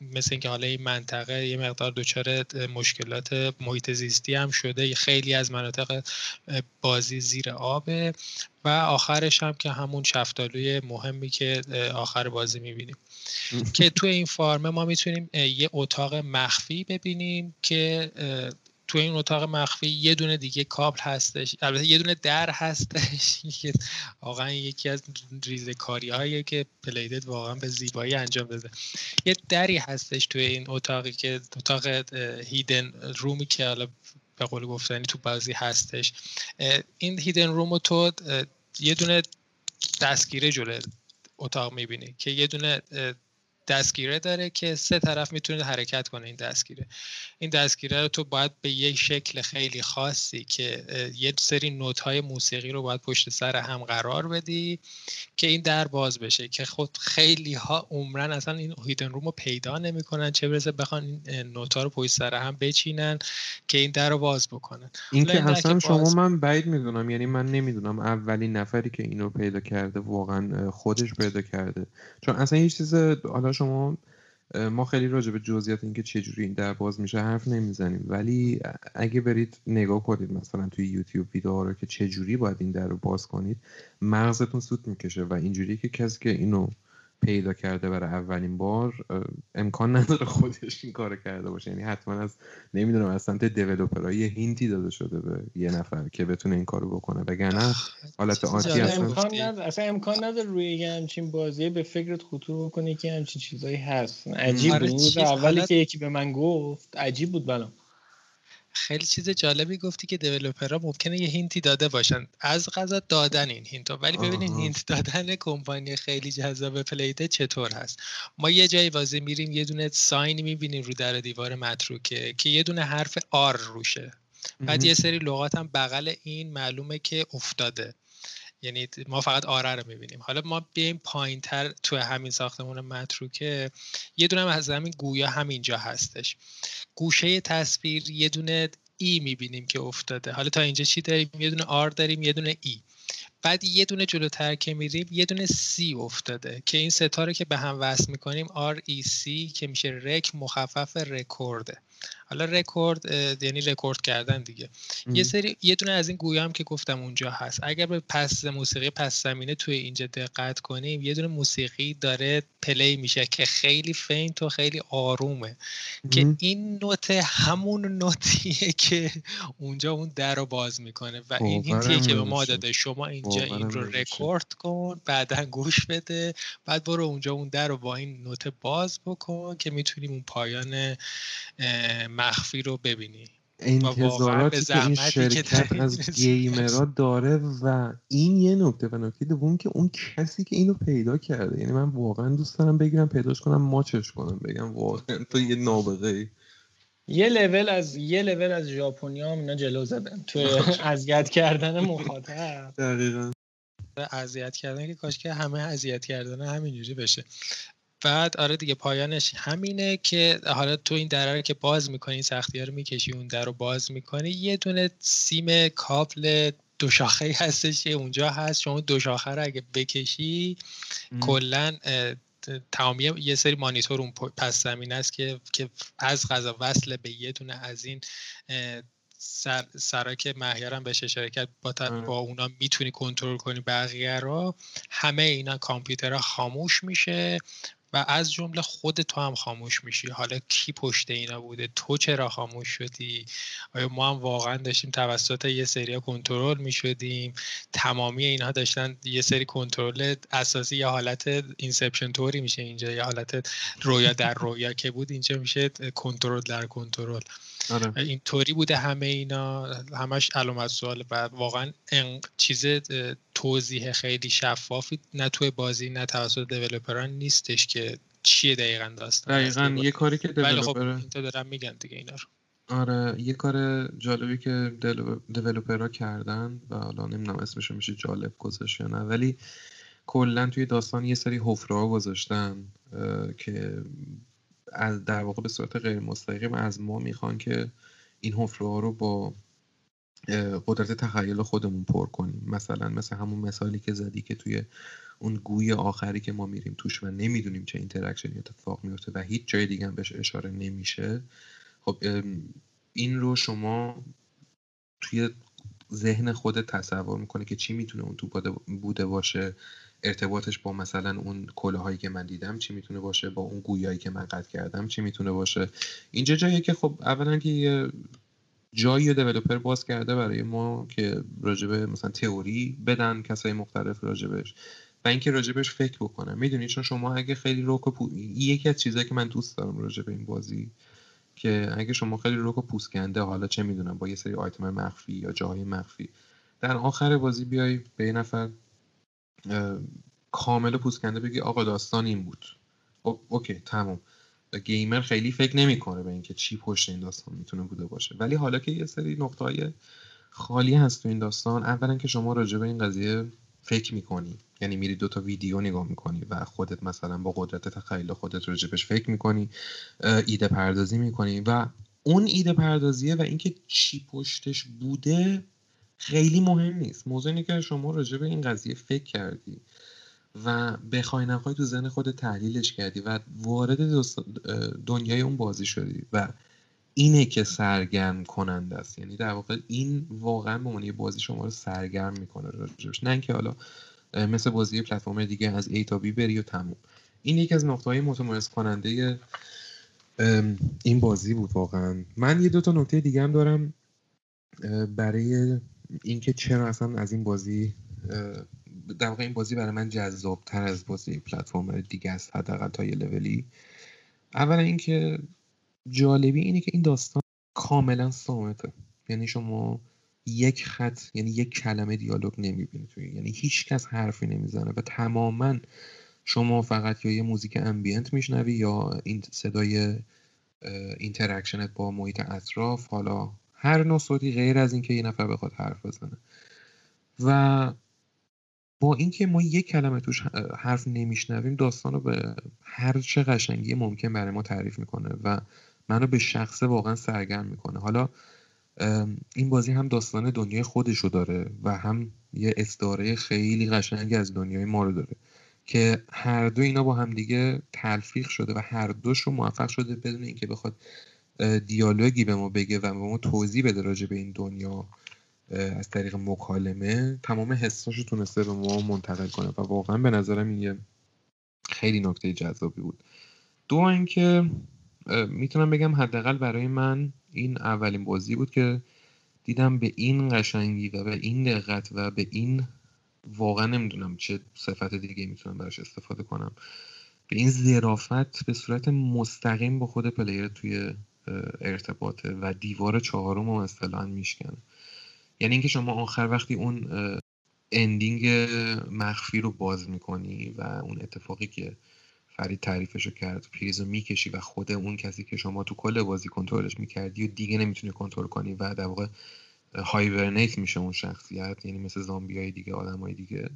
[SPEAKER 2] مثل اینکه حالا این منطقه یه مقدار دچار مشکلات محیط زیستی هم شده. خیلی از مناطق بازی زیر آبه و آخرش هم که همون شفتالوی مهمی که آخر بازی می‌بینیم. که تو این فارمه ما می‌تونیم یه اتاق مخفی ببینیم که تو این اتاق مخفی یه دونه دیگه کابل هستش. البته یه دونه در هستش. که واقعا یکی از ریزکاری هایی که پلیدت واقعا به زیبایی انجام بده یه دری هستش توی این اتاقی که اتاق هیدن رومی که حالا به قول گفتنی تو بازی هستش. این هیدن روم تو یه دونه دستگیره جلوی اتاق می‌بینی که یه دونه دستگیره داره که سه طرف می‌تونه حرکت کنه این دستگیره. این دستگیره رو تو باید به یک شکل خیلی خاصی که یه سری نوت های موسیقی رو باید پشت سر هم قرار بدی که این در باز بشه که خود خیلی ها عمرن اصلا این هیدن روم رو پیدا نمی‌کنن چه برسه بخوان این نوت ها رو پشت سر هم بچینن که این در رو باز بکنن.
[SPEAKER 1] این که اصلا شما من بعید می‌دونم یعنی من نمی‌دونم اولین نفری که اینو پیدا کرده واقعا خودش پیدا کرده. چون اصلا یه چیز حالا شما ما خیلی راجع به جزئیات اینکه چجوری این در باز میشه حرف نمی‌زنیم. ولی اگه برید نگاه کنید مثلا توی یوتیوب ویدیو رو که چجوری باید این در رو باز کنید مغزتون سوت می‌کشه و اینجوری که کسی که اینو پیدا کرده برای اولین بار امکان نداره خودش این کار کرده باشه. یعنی حتما از نمی‌دونم از سمت دیولپرها یه هینتی داده شده به یه نفر که بتونه این کارو بکنه. وگرنه حالت عادی
[SPEAKER 3] اصلا امکان نداره اصلا امکان نداره روی یه همچین بازی به فکرت خطور بکنه که همچین چیزایی هست. عجیب آره، بود. اولی که یکی به من گفت عجیب بود بلام
[SPEAKER 2] خیلی چیز جالبی گفتی که developer ها ممکنه یه hint ی داده باشن. از غذا دادن این hint ولی ببینید hint دادن کمپانی خیلی جذاب Playdead چطور هست. ما یه جایی بازی میریم یه دونه sign می‌بینیم رو در دیوار متروکه که یه دونه حرف R روشه. بعد یه سری لغات هم بغل این معلومه که افتاده. یعنی ما فقط R رو می‌بینیم. حالا ما بیایم پایین تر تو همین ساختمون متروکه. یه دونه از همین گویا همینجا هستش. گوشه تصویر یه دونه ای می‌بینیم که افتاده. حالا تا اینجا چی داریم؟ یه دونه R داریم یه دونه E. بعد یه دونه جلوتر که میریم یه دونه C افتاده که این ستاره که به هم وصل می‌کنیم REC که میشه رک مخفف رکورده حالا رکورد یعنی رکورد کردن دیگه. یه سری یه دونه از این گویام که گفتم اونجا هست. اگر به پس موسیقی پس زمینه توی اینجا دقت کنیم یه دونه موسیقی داره play میشه که خیلی faint و خیلی آرومه. که این نوت همون نوتیه که اونجا اون در رو باز می‌کنه. و این هینتیه که به ما داده. شما اینجا این رو رکورد کن بعدا گوش بده بعد برو اونجا اون در رو با این نوت باز بکن که می‌تونیم اون پایان مخفی رو ببینی.
[SPEAKER 1] انتظاراتی که این شرکت از گیمرها داره و این یه نکته و نکته دوم که اون کسی که اینو پیدا کرده یعنی من واقعا دوست دارم بگیرم پیداش کنم ماچش کنم بگم واقعا تو یه نابغه
[SPEAKER 3] یه لول از یه لول از ژاپنیا هم اینا جلو زدن. تو اذیت کردن مخاطب.
[SPEAKER 1] دقیقاً.
[SPEAKER 2] اذیت کردن که کاش که همه اذیت کردن همینجوری بشه. بعد آره دیگه پایانش همینه که حالا تو این در که باز می‌کنی سختی ها رو می‌کشی اون در رو باز می‌کنی یه دونه سیم کابل دو شاخه هستش که اونجا هست. شما دو شاخه رو اگه بکشی کلا تمامی یه سری مانیتور اون پس زمین است که که از غذا وصل به یه دونه از این سر سرا که مهیارم اشاره کرد با, آره. با اونا می‌تونی کنترل کنی بقیه رو. همه اینا کامپیوترها خاموش میشه. و از جمله خود تو هم خاموش میشی. حالا کی پشت اینا بوده؟ تو چرا خاموش شدی؟ آیا ما هم واقعا داشتیم توسط یه سری کنترل می‌شدیم؟ تمامی اینها داشتن یه سری کنترل اساسی یا حالت اینسپشن توری میشه اینجا یا حالت رویا در رویا که بود اینجا میشه کنترل در کنترل. آره. اینطوری بوده همه اینا. همش علامت سوال بعد. واقعا چیز توضیح خیلی شفافی نه توی بازی نه توسط دیولپران نیستش که چیه دقیقا داستان
[SPEAKER 1] دقیقا یه کاری که
[SPEAKER 2] ولی خب دارم میگن دیگه اینا رو.
[SPEAKER 1] آره یه کار جالبی که developer ها کردن و حالا نمی‌دونم اسمش میشه جالب گذاشت یا نه ولی کلا توی داستان یه سری حفره ها گذاشتن که از در واقع به صورت غیر مستقیم از ما می‌خوان که این حفره ها رو با قدرت تخیل خودمون پر کنیم. مثلا مثل همون مثالی که زدی که توی اون گوی آخری که ما میریم توش و نمی‌دونیم چه interaction ی اتفاق میفته و هیچ جای دیگه هم بهش اشاره نمیشه. خب این رو شما توی ذهن خودت تصور می‌کنه که چی می‌تونه اون تو بوده باشه؟ ارتباطش با مثلا اون کلاهایی که من دیدم چی می‌تونه باشه؟ با اون گویایی که من قطع کردم چی می‌تونه باشه؟ اینجا جایی که خب اولا که یه جایی دیولپر باز کرده برای ما که راجبه مثلا تئوری بدن کسای مختلف راجبش و اینکه راجبش فکر بکنم می‌دونی؟ چون شما اگه خیلی روک و پو... یکی از چیزایی که من دوست دارم راجبه این بازی که اگه شما خیلی روک و پوسکنده حالا چه می‌دونم با یه سری آیتم مخفی یا جاهای مخفی در آخر بازی بیای به یه نفر کامل پوسکنده بگی آقا داستان این بود. اوکی تمام گیمر خیلی فکر نمی‌کنه به اینکه چی پشت این داستان می‌تونه بوده باشه. ولی حالا که یه سری نقطه خالی هست تو این داستان اولا که شما راجع به این قضیه فکر می‌کنی. یعنی میری دو تا ویدیو نگاه می‌کنی و خودت مثلا با قدرت تخیل خودت راجبش فکر می‌کنی ایده پردازی می‌کنی. و اون ایده پردازیه و اینکه چی پشتش بوده خیلی مهم نیست. موضوع اینه که شما راجع به این قضیه فکر کردی و بخوای نخوای تو ذهن خود تحلیلش کردی و وارد دنیای اون بازی شدی و اینه که سرگرم کننده است. یعنی در واقع این واقعا به معنی بازی شما رو سرگرم می‌کنه راجبش. نه اینکه حالا مثل بازی پلتفرم دیگه از A تا B بری و تموم. این یکی از نقطه های متمایز کننده این بازی بود واقعا. من یه دو تا نکته دیگه هم دارم برای اینکه چرا اصلا از این بازی در واقع این بازی برای من جذابتر از بازی پلتفرم دیگه است حداقل تا یه لولی. اولا اینکه جالبی اینه که این داستان کاملا سامته. یعنی شما یک خط یعنی یک کلمه دیالوگ نمی‌بینی توی یعنی هیچ کس حرفی نمی‌زنه و تماما شما فقط یا یه موزیک ambient میشنوی یا این صدای interaction ت با محیط اطراف. حالا هر نوع صوتی غیر از اینکه یه نفر بخواد حرف بزنه. و با اینکه ما یک کلمه توش حرف نمیشنویم داستان رو به هر چه قشنگی ممکن برای ما تعریف می‌کنه و منو به شخصه واقعا سرگرم می‌کنه. حالا این بازی هم داستان دنیای خودشو داره و هم یه استعاره خیلی قشنگی از دنیای ما رو داره که هر دو اینا با هم دیگه تلفیق شده و هر دوش رو موفق شده بدون اینکه بخواد دیالوگی به ما بگه و به ما توضیح بده راجع به این دنیا از طریق مکالمه. تمام حساش رو تونسته به ما منتقل کنه و واقعا به نظرم این یه خیلی نکته جذابی بود. دو اینکه می‌تونم بگم حداقل برای من این اولین بازی بود که دیدم به این قشنگی و به این دقت و به این واقعا نمی‌دونم چه صفت دیگه می‌تونم براش استفاده کنم. به این ظرافت به صورت مستقیم با خود پلیر توی ارتباطه و دیوار چهارم رو اصطلاحا میشکنه. یعنی اینکه شما آخر وقتی اون ending مخفی رو باز می‌کنی و اون اتفاقی که فرید تعریفش رو کرد پریز رو می‌کشی و خود اون کسی که شما تو کل بازی کنترلش می‌کردی و دیگه نمی‌تونی کنترل کنی و در واقع hibernate میشه اون شخصیت یعنی مثل زامبی های دیگه آدم های دیگه.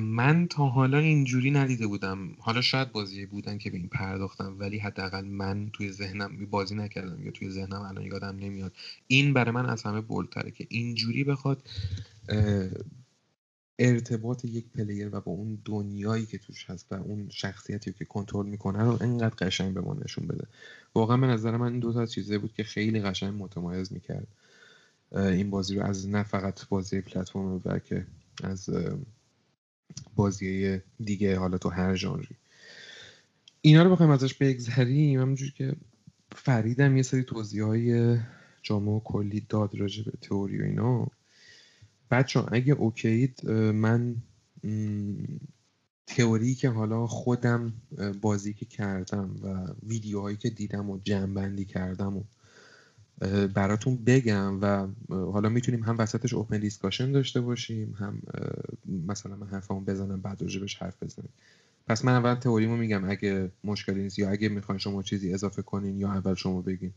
[SPEAKER 1] من تا حالا اینجوری ندیده بودم. حالا شاید بازی بودن که به این پرداختم ولی حداقل من توی ذهنم بازی نکردم یا توی ذهنم الان یادم نمیاد. این برای من از همه بولتره که اینجوری بخواد ارتباط یک پلیر و با اون دنیایی که توش هست و اون شخصیتی که کنترل می‌کنه رو انقدر قشنگ به ما نشون بده. واقعا به نظر من این دو تا چیزه بود که خیلی قشنگ متمایز می‌کرد. این بازی رو از نه فقط بازی پلتفرم بلکه از بازی دیگه حالا تو هر ژانری. اینا رو بخوایم ازش بگذریم. همونجور که فریدم یه سری توضیح های جامعه کلی داد راجع به تئوری و اینا. بچه اگه اوکیید من تئوری که حالا خودم بازی که کردم و ویدیوهایی که دیدم و جمع کردم و براتون بگم و حالا می‌تونیم هم وسطش اوپن دیسکاشن داشته باشیم هم مثلا من حرفمو بزنم بعد راجبش حرف بزنیم. پس من اول تئوریمو میگم اگه مشکلی نیست یا اگه می‌خواین شما چیزی اضافه کنین یا اول شما بگین.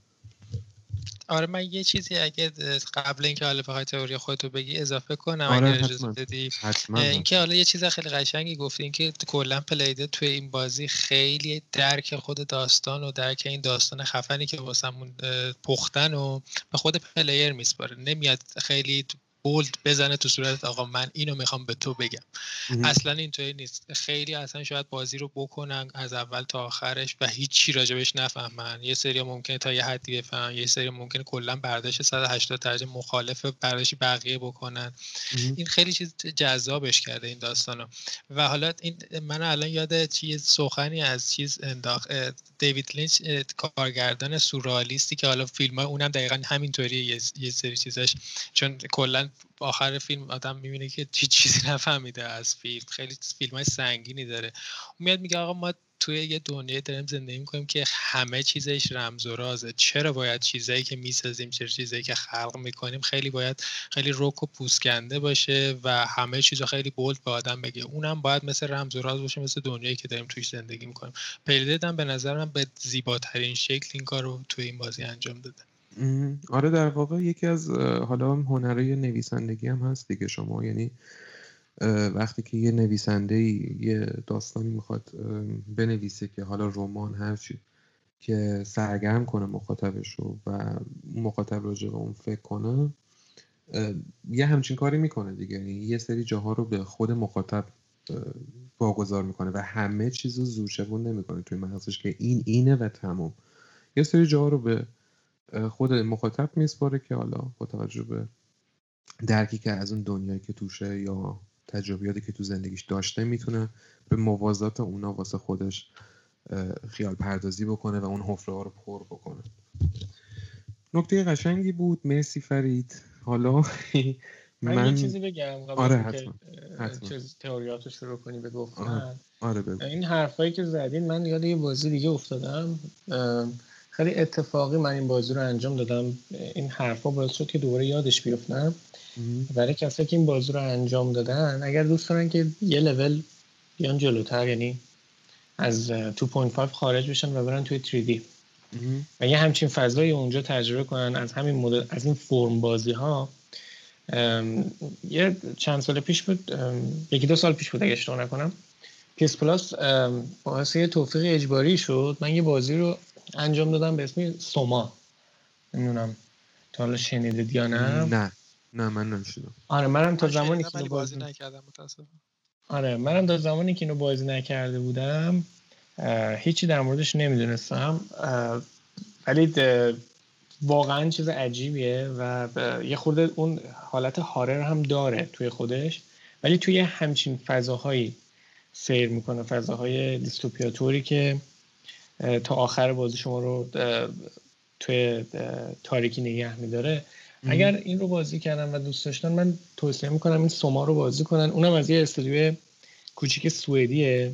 [SPEAKER 2] آره من یه چیزی اگه قبل اینکه حالا بخوای تئوری خودتو بگی اضافه کنم آره اگه اجازه بدی اینکه حالا یه چیز خیلی قشنگی گفتی اینکه کلا Playdead توی این بازی خیلی درک خود داستان و درک این داستان خفنی که واسمون پختن و به خود player میسپاره. نمیاد خیلی bold بزنه تو صورت آقا من اینو می‌خوام به تو بگم. اصلا اینطوری نیست. خیلی اصلا شاید بازی رو بکنن از اول تا آخرش و هیچی راجبش نفهمن. یه سری ممکنه تا یه حدی بفهمن یه سری ممکنه کلا برداشت 180 درجه مخالف برداشت بقیه بکنن. این خیلی چیز جذابش کرده این داستانو. و حالا این من الان یاد چیز سخنی از چیز انداخت دیوید لینچ کارگردان سورالیستی که حالا فیلم ها اونم دقیقا همینطوریه یه سری چیزاش. چون کلا آخر فیلم آدم می‌بینه که چی چیزی نفهمیده از فیلم. خیلی فیلم های سنگینی داره. میاد میگه آقا ما توی یه دنیای داریم زندگی می‌کنیم که همه چیزش رمز و رازه چرا باید چیزایی که می‌سازیم چرا چیزایی که خلق می‌کنیم خیلی باید خیلی رک و پوسکنده باشه و همه چیزا خیلی بولد به آدم بگه. اونم باید مثل رمز و راز باشه مثل دنیایی که داریم توش زندگی می‌کنیم. پیریدم به نظر من به زیباترین شکل این کار رو توی این بازی انجام داده.
[SPEAKER 1] آره در واقع یکی از حالا هنرهای نویسندگی هم هست دیگه شما. یعنی وقتی که یه نویسنده یه داستانی می‌خواد بنویسه که حالا رمان هرچی که سرگرم کنه مخاطبش رو و مخاطب راجع به اون فکر کنه یه همچین کاری می‌کنه دیگه. یعنی یه سری جاها رو به خود مخاطب واگذار می‌کنه و همه چیز رو زورشبون نمی‌کنه. توی مغزش که این اینه و تمام یه سری جاها رو به خود مخاطب میسپاره که حالا با توجه به درکی که از اون دنیایی که توشه یا تجربیاتی که تو زندگیش داشته می‌تونه به موازات اونا واسه خودش خیال پردازی بکنه و اون حفره ها رو پر بکنه. نکته قشنگی بود. مرسی فرید. حالا
[SPEAKER 3] من, من... یه چیزی بگم
[SPEAKER 1] آره حتما,
[SPEAKER 3] حتما. چیز تئوریاتو شروع کنی به گفتن.
[SPEAKER 1] آره بگو.
[SPEAKER 3] این حرفایی که زدین من یاد یه بازی دیگه افتادم. خیلی اتفاقی من این بازی رو انجام دادم این حرفا باعث شد که دوباره یادش بیفتم. برای کسایی که این بازی رو انجام دادن اگر دوست دارن که یه لول بیان جلوتر یعنی از 2.5 خارج بشن و برن توی 3D و یه همچین فضایی اونجا تجربه کنن از همین مدل از این فرم بازی ها یه چند سال پیش بود یکی دو سال پیش بود اگه اشتباه نکنم. PS Plus باعث یه توفیق اجباری شد. من یه بازی رو انجام دادم به اسم سوما. نمی‌دونم تا حالا شنیدید یا نه.
[SPEAKER 1] نه. نه من نشنیدم
[SPEAKER 3] آره منم تا زمانی که
[SPEAKER 2] اینو بازی نکردم متاسفم.
[SPEAKER 3] آره منم تا زمانی که اینو بازی نکرده بودم. هیچی در موردش نمی‌دونستم. ولی واقعا چیز عجیبیه و یه خورده اون حالت هارر هم داره توی خودش. ولی توی همچین فضاهایی سیر می‌کنه فضاهای دیستوپیاتوری که تا آخر بازی شما رو توی تاریکی نگه میداره. اگر این رو بازی کردن و دوست داشتن من توصیه می‌کنم این سوما رو بازی کنن. اونم از یه استودیو کوچیک سوئدیه.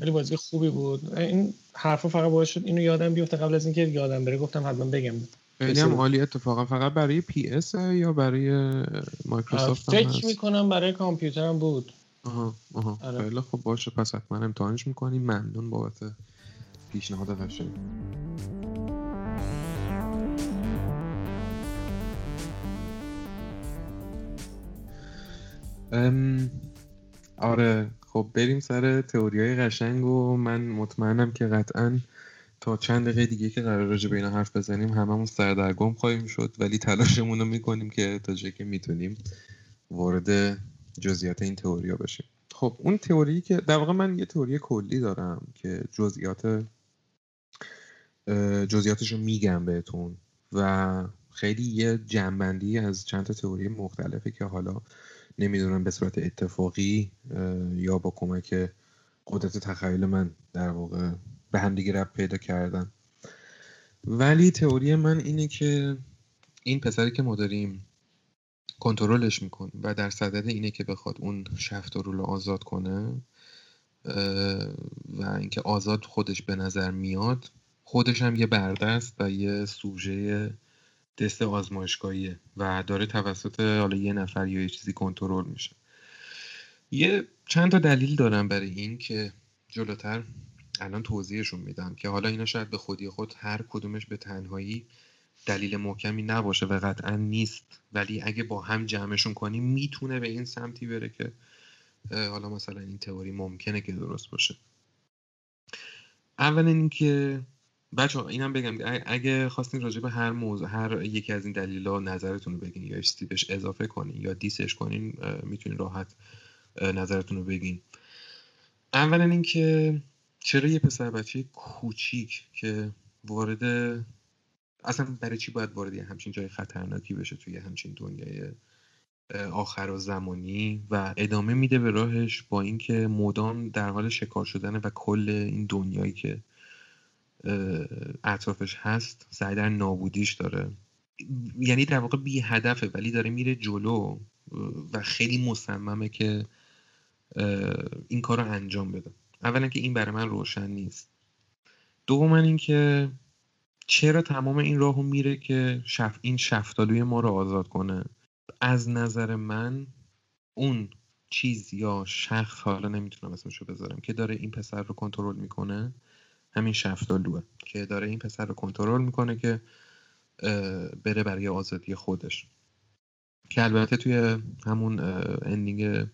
[SPEAKER 3] ولی بازی خوبی بود. این حرفا فقط باعث شد اینو یادم بیفته قبل از اینکه یادم بره. گفتم حتما بگم.
[SPEAKER 1] خیلی هم عالی. اتفاقا فقط برای PS یا برای مایکروسافت
[SPEAKER 3] فکر هست؟ می‌کنم برای کامپیوترم بود.
[SPEAKER 1] آها آها. آره. خیلی خب باشه. پس حتما امتحانش می‌کنیم. ممنون بابت پیشنهاد قشنگ. آره خب بریم سر تئوری های قشنگ و من مطمئنم که قطعا تا چند دقیقه دیگه که قرار راجع به اینا حرف بزنیم هممون سردرگم خواهیم شد ولی تلاشمون رو می‌کنیم که تا جایی که می‌تونیم وارد جزئیات این تئوریا بشیم. خب اون تئوری که در واقع من یه تئوری کلی دارم که جزئیات جزئیاتش رو میگم بهتون. و خیلی یه جنبندی از چند تا تئوری مختلفه که حالا نمی‌دونم به صورت اتفاقی یا با کمک قدرت تخیل من در واقع به هم دیگه رب پیدا کردن. ولی تئوری من اینه که این پسری که ما داریم کنترلش می‌کنیم و در صدد اینه که بخواد اون شفت رو آزاد کنه و اینکه آزاد خودش به نظر میاد خودش هم یه بردست و یه سوژه دست آزمایشگاهیه و داره توسط حالا یه نفر یا یه چیزی کنترل میشه. یه چند تا دلیل دارم برای این که جلوتر الان توضیحشون میدم که حالا اینا شاید به خودی خود هر کدومش به تنهایی دلیل محکمی نباشه و قطعا نیست. ولی اگه با هم جمعشون کنیم می‌تونه به این سمتی بره که حالا مثلا این تئوری ممکنه که درست باشه. اولا اینکه بچه اینم بگم اگه خواستین راجع به هر موضوع هر یکی از این دلیل ها نظرتون رو بگین یا بهش اضافه کنین یا دیسش کنین می‌تونین راحت نظرتون رو بگین. اولا اینکه چرا یه پسر بچه کوچیک که وارد اصلا برای چی باید وارد همچین جای خطرناکی بشه توی همچین دنیای آخر و زمانی؟ و ادامه میده به راهش با اینکه مدام در حال شکار شدن و کل این دنیایی که اطرافش هست سعی در نابودیش داره. یعنی در واقع بی هدفه ولی داره میره جلو و خیلی مصممه که این کار رو انجام بده. اولا که این برای من روشن نیست. دوما اینکه چرا تمام این راهو میره که شف این شفتالوی ما رو آزاد کنه؟ از نظر من اون چیز یا شخص حالا نمی‌تونم اسمشو بذارم که داره این پسر رو کنترل می‌کنه همین شفتالوه که داره این پسر رو کنترل می‌کنه که بره برای آزادی خودش. که البته توی همون اندینگ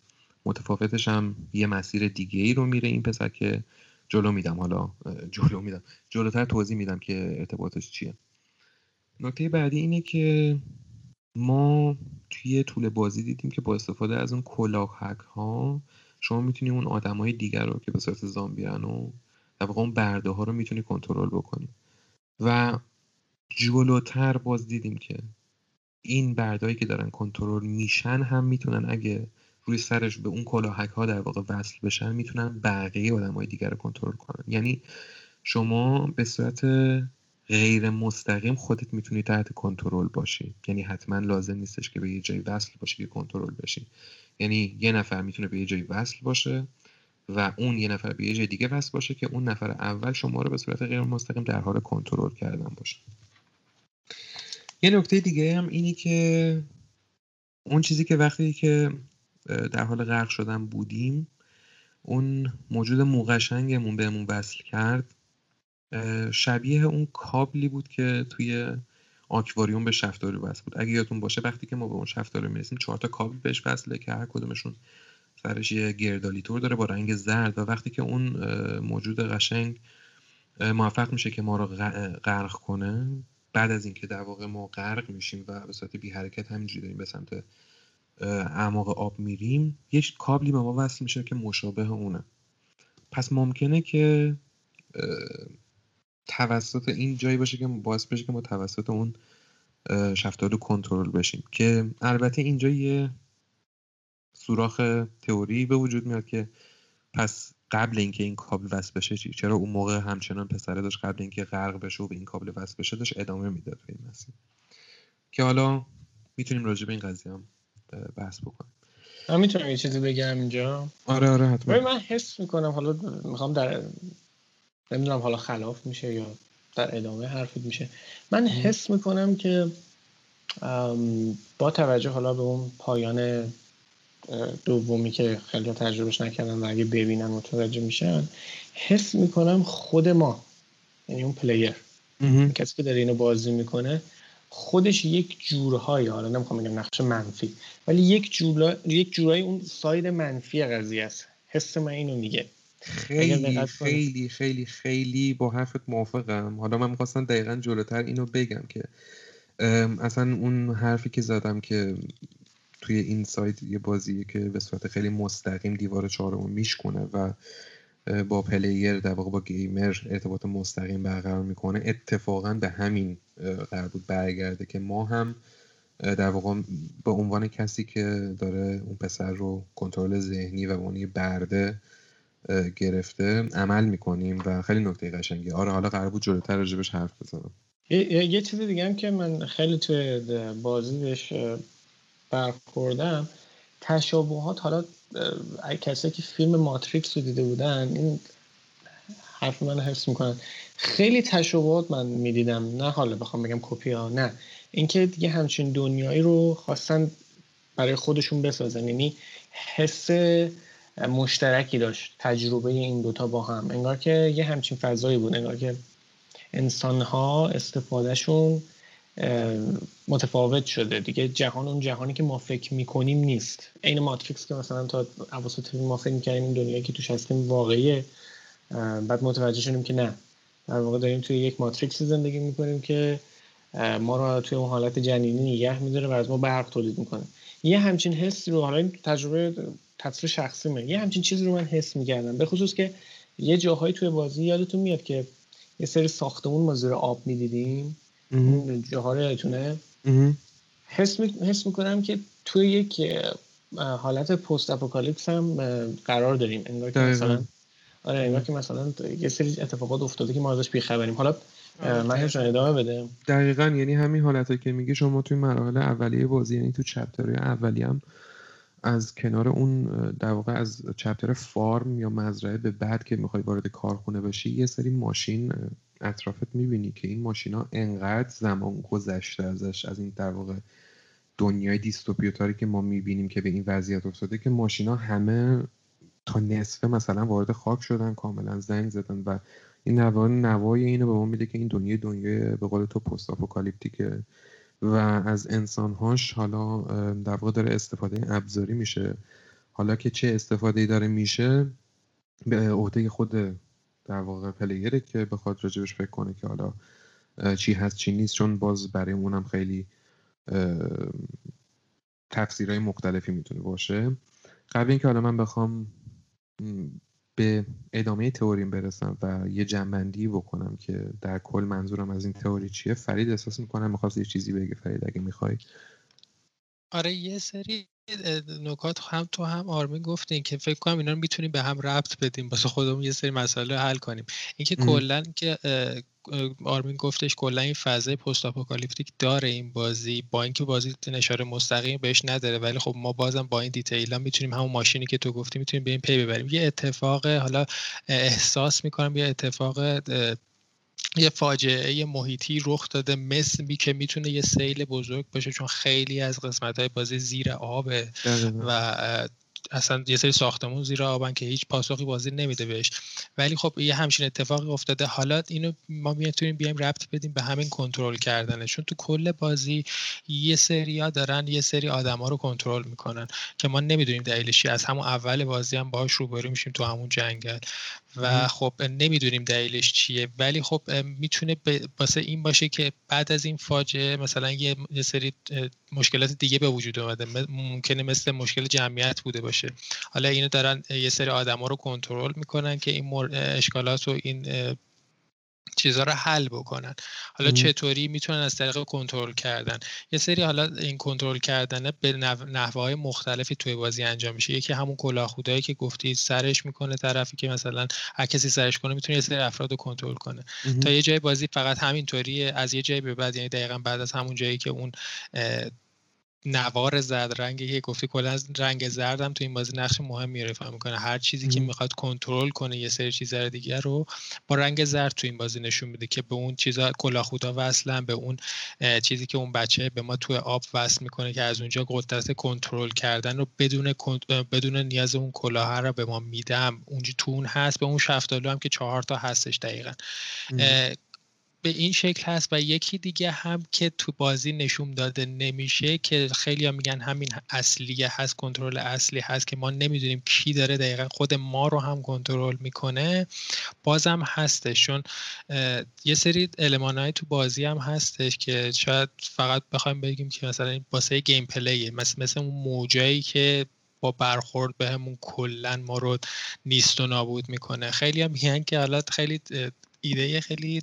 [SPEAKER 1] متفاوتش هم یه مسیر دیگه ای رو میره این پسر که جلو میدم. حالا جلو میدم. جلوتر توضیح میدم که ارتباطش چیه. نکته بعدی اینه که ما توی طول بازی دیدیم که با استفاده از اون کلاهک ها شما می‌تونی اون آدمای دیگر رو که به صورت زامبیان و در اون برده ها رو می‌تونی کنترل بکنی. و جلوتر باز دیدیم که این بردهایی که دارن کنترل میشن هم می‌تونن اگه روی سرش به اون کلاهک ها در واقع وصل بشن می‌تونن بقیه آدم های دیگر رو کنترل کنن. یعنی شما به صورت غیر مستقیم خودت می‌تونی تحت کنترل باشی. یعنی حتما لازم نیستش که به یه جایی وصل باشی که کنترل بشی. یعنی یه نفر می‌تونه به یه جایی وصل باشه و اون یه نفر به یه دیگه وصل باشه که اون نفر اول شما رو به صورت غیر مستقیم در حال کنترل کردن باشه. یه نکته دیگه هم اینی که اون چیزی که وقتی که در حال غرق شدن بودیم اون موجود موقشنگمون بهمون وصل کرد. شبیه اون کابلی بود که توی آکواریوم به شفتالو وصل بود. اگه یادتون باشه وقتی که ما به اون شفتالو می‌رسیم چهار تا کابل بهش وصله که هر کدومشون سرش یه گردالیتور داره با رنگ زرد و وقتی که اون موجود قشنگ موفق میشه که ما رو غرق کنه بعد از اینکه در واقع ما غرق میشیم و به صورت بی حرکت همینجوری داریم به سمت اعماق آب میریم یه کابلی به ما وصل میشه که مشابه اونه. پس ممکنه که توسط این جایی باشه که باعث بشه که ما توسط اون شفتالو کنترل بشیم که البته اینجا یه سوراخ تئوری به وجود میاد که پس قبل اینکه این کابل وصل بشه چی؟ چرا اون موقع همچنان پسره داشت قبل اینکه غرق بشه و به این کابل وصل بشه داشت ادامه می‌داد به این مسیر. که حالا می‌تونیم راجع به این قضیه هم بحث بکنیم.
[SPEAKER 3] من می‌تونم یه چیزی بگم اینجا؟
[SPEAKER 1] آره آره حتما.
[SPEAKER 3] من حس می‌کنم حالا می‌خوام در نمی‌دونم حالا خلاف میشه یا در ادامه حرفت میشه. من حس می‌کنم که با توجه حالا به اون پایان دومی که خیلی تجربهش نکردن و اگه ببینن متوجه میشن حس می‌کنم خود ما یعنی اون player کسی که داره اینو بازی می‌کنه خودش یک جورهایی حالا نمی‌خوام بگم نقش منفی ولی یک جور یک جورایی اون side منفی قضیه است. حس من اینو میگه.
[SPEAKER 1] خیلی خیلی خیلی خیلی با حرفت موافقم. حالا من می‌خواستم دقیقا جلوتر اینو بگم که اصلا اون حرفی که زدم که توی این سایت یه بازیه که به صورت خیلی مستقیم دیوار چهارم میشکنه و با پلیر در واقع با گیمر ارتباط مستقیم برقرار می‌کنه. اتفاقا به همین قرار بود برگرده که ما هم در واقع به عنوان کسی که داره اون پسر رو کنترل ذهنی و اون برده گرفته عمل می‌کنیم و خیلی نکته قشنگی آره حالا قرار بود جلوتر راجبش حرف بزنم.
[SPEAKER 3] یه, یه چیز دیگه هم که من خیلی توی بازی بهش برخوردم تشابهات حالا کسی که فیلم ماتریکس رو دیده بودن این حرف من حس می‌کنن. خیلی تشابهات من می‌دیدم نه حالا بخوام بگم کپی ها نه. اینکه دیگه همچین دنیایی رو خواستن برای خودشون بسازن یعنی حس مشترکی داشت تجربه این دوتا با هم. انگار که یه همچین فضایی بود انگار که انسان ها استفادهشون متفاوت شده. دیگه جهان اون جهانی که ما فکر می‌کنیم نیست. عین ماتریکس که مثلا تا اواسط ما فکر می‌کنیم این دنیایی که توش هستیم واقعیه. بعد متوجه شدیم که نه. در واقع داریم توی یک ماتریکس زندگی می‌کنیم که ما رو توی اون حالت جنینی نگه میداره و از ما برق تولید می‌کنه. یه همچین حسی رو حالا تجربه تصویر شخصی من یه همچین چیزی رو من حس می‌کردم. به خصوص که یه جاهایی توی بازی یادتون میاد که یه سری ساختمون ما زیر آب می‌دیدیم. یادتونه؟ حس, می... حس می‌کنم که توی یک حالت پست اپوکالیپس هم قرار داریم. انگار که مثلا آره انگار که مثلا یه سری اتفاقات افتاده که ما ازش بیخبریم. حالا من جان ادامه بده.
[SPEAKER 1] دقیقا یعنی همین حالتی که میگه شما توی مراحل اولیه بازی یعنی تو چپترهای اولی هم از کنار اون در واقع از چپتر فارم یا مزرعه به بعد که می‌خوای وارد کارخونه باشی یه سری ماشین اطرافت می‌بینی که این ماشینا انقدر زمان گذشته ازش از این در واقع دنیای دیستوپیوتاری که ما می‌بینیم که به این وضعیت افتاده که ماشینا همه تا نصفه مثلا وارد خاک شدن کاملا زنگ زدن و این نوای نوای اینو به ما میده که این دنیای دنیای به قول تو پست آپوکالیپتیکه. و از انسانهاش حالا در واقع داره استفاده ابزاری میشه. حالا که چه استفاده داره میشه به عهده خود در واقع پلیره که بخواد راجبش فکر کنه که حالا چی هست چی نیست. چون باز برای اونم خیلی تفسیرهای مختلفی می‌تونه باشه. قبل اینکه حالا من بخوام به ادامه تئوریم برسم و یه جنبندی بکنم که در کل منظورم از این تئوری چیه. فرید احساس می‌کنم می‌خواست یه چیزی بگه. فرید اگه می‌خوای.
[SPEAKER 2] آره یه سری نکات هم تو هم آرمین گفتین که فکر کنم اینا رو می‌تونیم به هم ربط بدیم واسه خودمون یه سری مسئله حل کنیم. اینکه کلا که آرمین گفتش کلا این فضای post-apocalyptic داره این بازی با اینکه بازی اشاره مستقیم بهش نداره ولی خب ما بازم با این detail می‌تونیم همون ماشینی که تو گفتی می‌تونیم به این پی ببریم. یه اتفاق حالا احساس می‌کنم یه اتفاق یه فاجعه محیطی رخ داده مثل می که می‌تونه یه سیل بزرگ باشه چون خیلی از قسمت های بازی زیر آبه و اصلا یه سری ساختمون زیر آبن که هیچ پاسخی بازی نمیده بهش. ولی خب یه همچین اتفاقی افتاده. حالا اینو ما می‌تونیم بیایم ربط بدیم به همین کنترل کردنه. چون تو کل بازی یه سری دارن یه سری آدما رو کنترل می‌کنن که ما نمی‌دونیم دلیلش از همون اول بازی هم باهاش روبرو میشیم تو همون جنگل. و خب نمی‌دونیم دلیلش چیه ولی خب می‌تونه واسه این باشه که بعد از این فاجعه مثلا یه, سری مشکلات دیگه به وجود اومده ممکنه مثل مشکل جمعیت بوده باشه. حالا اینو دارن یه سری آدما رو کنترل می‌کنن که این اشکالات و این چیزها رو حل بکنن. حالا چطوری می‌تونن از طریق کنترل کردن؟ یه سری حالا این کنترل کردن به نحوه های مختلفی توی بازی انجام میشه. یکی همون کلاهخودایی که گفتی سرش می‌کنه طرفی که مثلا هر کسی سرش کنه می‌تونه یه سری افراد رو کنترل کنه. تا یه جای بازی فقط همینطوریه از یه جایی به بعد یعنی دقیقا بعد از همون جایی که اون نوار زرد رنگی که گفتی کلا رنگ زردم تو این بازی نقش مهمی ایفا می‌کنه. هر چیزی که می‌خواد کنترل کنه یه سری چیزهای دیگه رو با رنگ زرد تو این بازی نشون میده که به اون چیزا کلاهخودا وصلن به اون چیزی که اون بچه به ما توی آب وصل می‌کنه که از اونجا قدرت کنترل کردن رو بدون بدون نیاز اون کلاه رو به ما میدم اونجا تو اون هست به اون شفتالو هم که چهار تا هستش دقیقا. به این شکل هست و یکی دیگه هم که تو بازی نشون داده نمیشه که خیلی میگن همین اصلیه هست کنترل اصلی هست که ما نمی‌دونیم کی داره دقیقا خود ما رو هم کنترل می‌کنه بازم هستش. چون یه سری های تو بازی هم هستش که شاید فقط بخوایم بگیم که مثلا واسه گیم پلیه مثل, مثل اون موجایی که با برخورد بهمون به کلا ما رو نیست و نابود می‌کنه. خیلی هم میگن که حالت خیلی ایده خیلی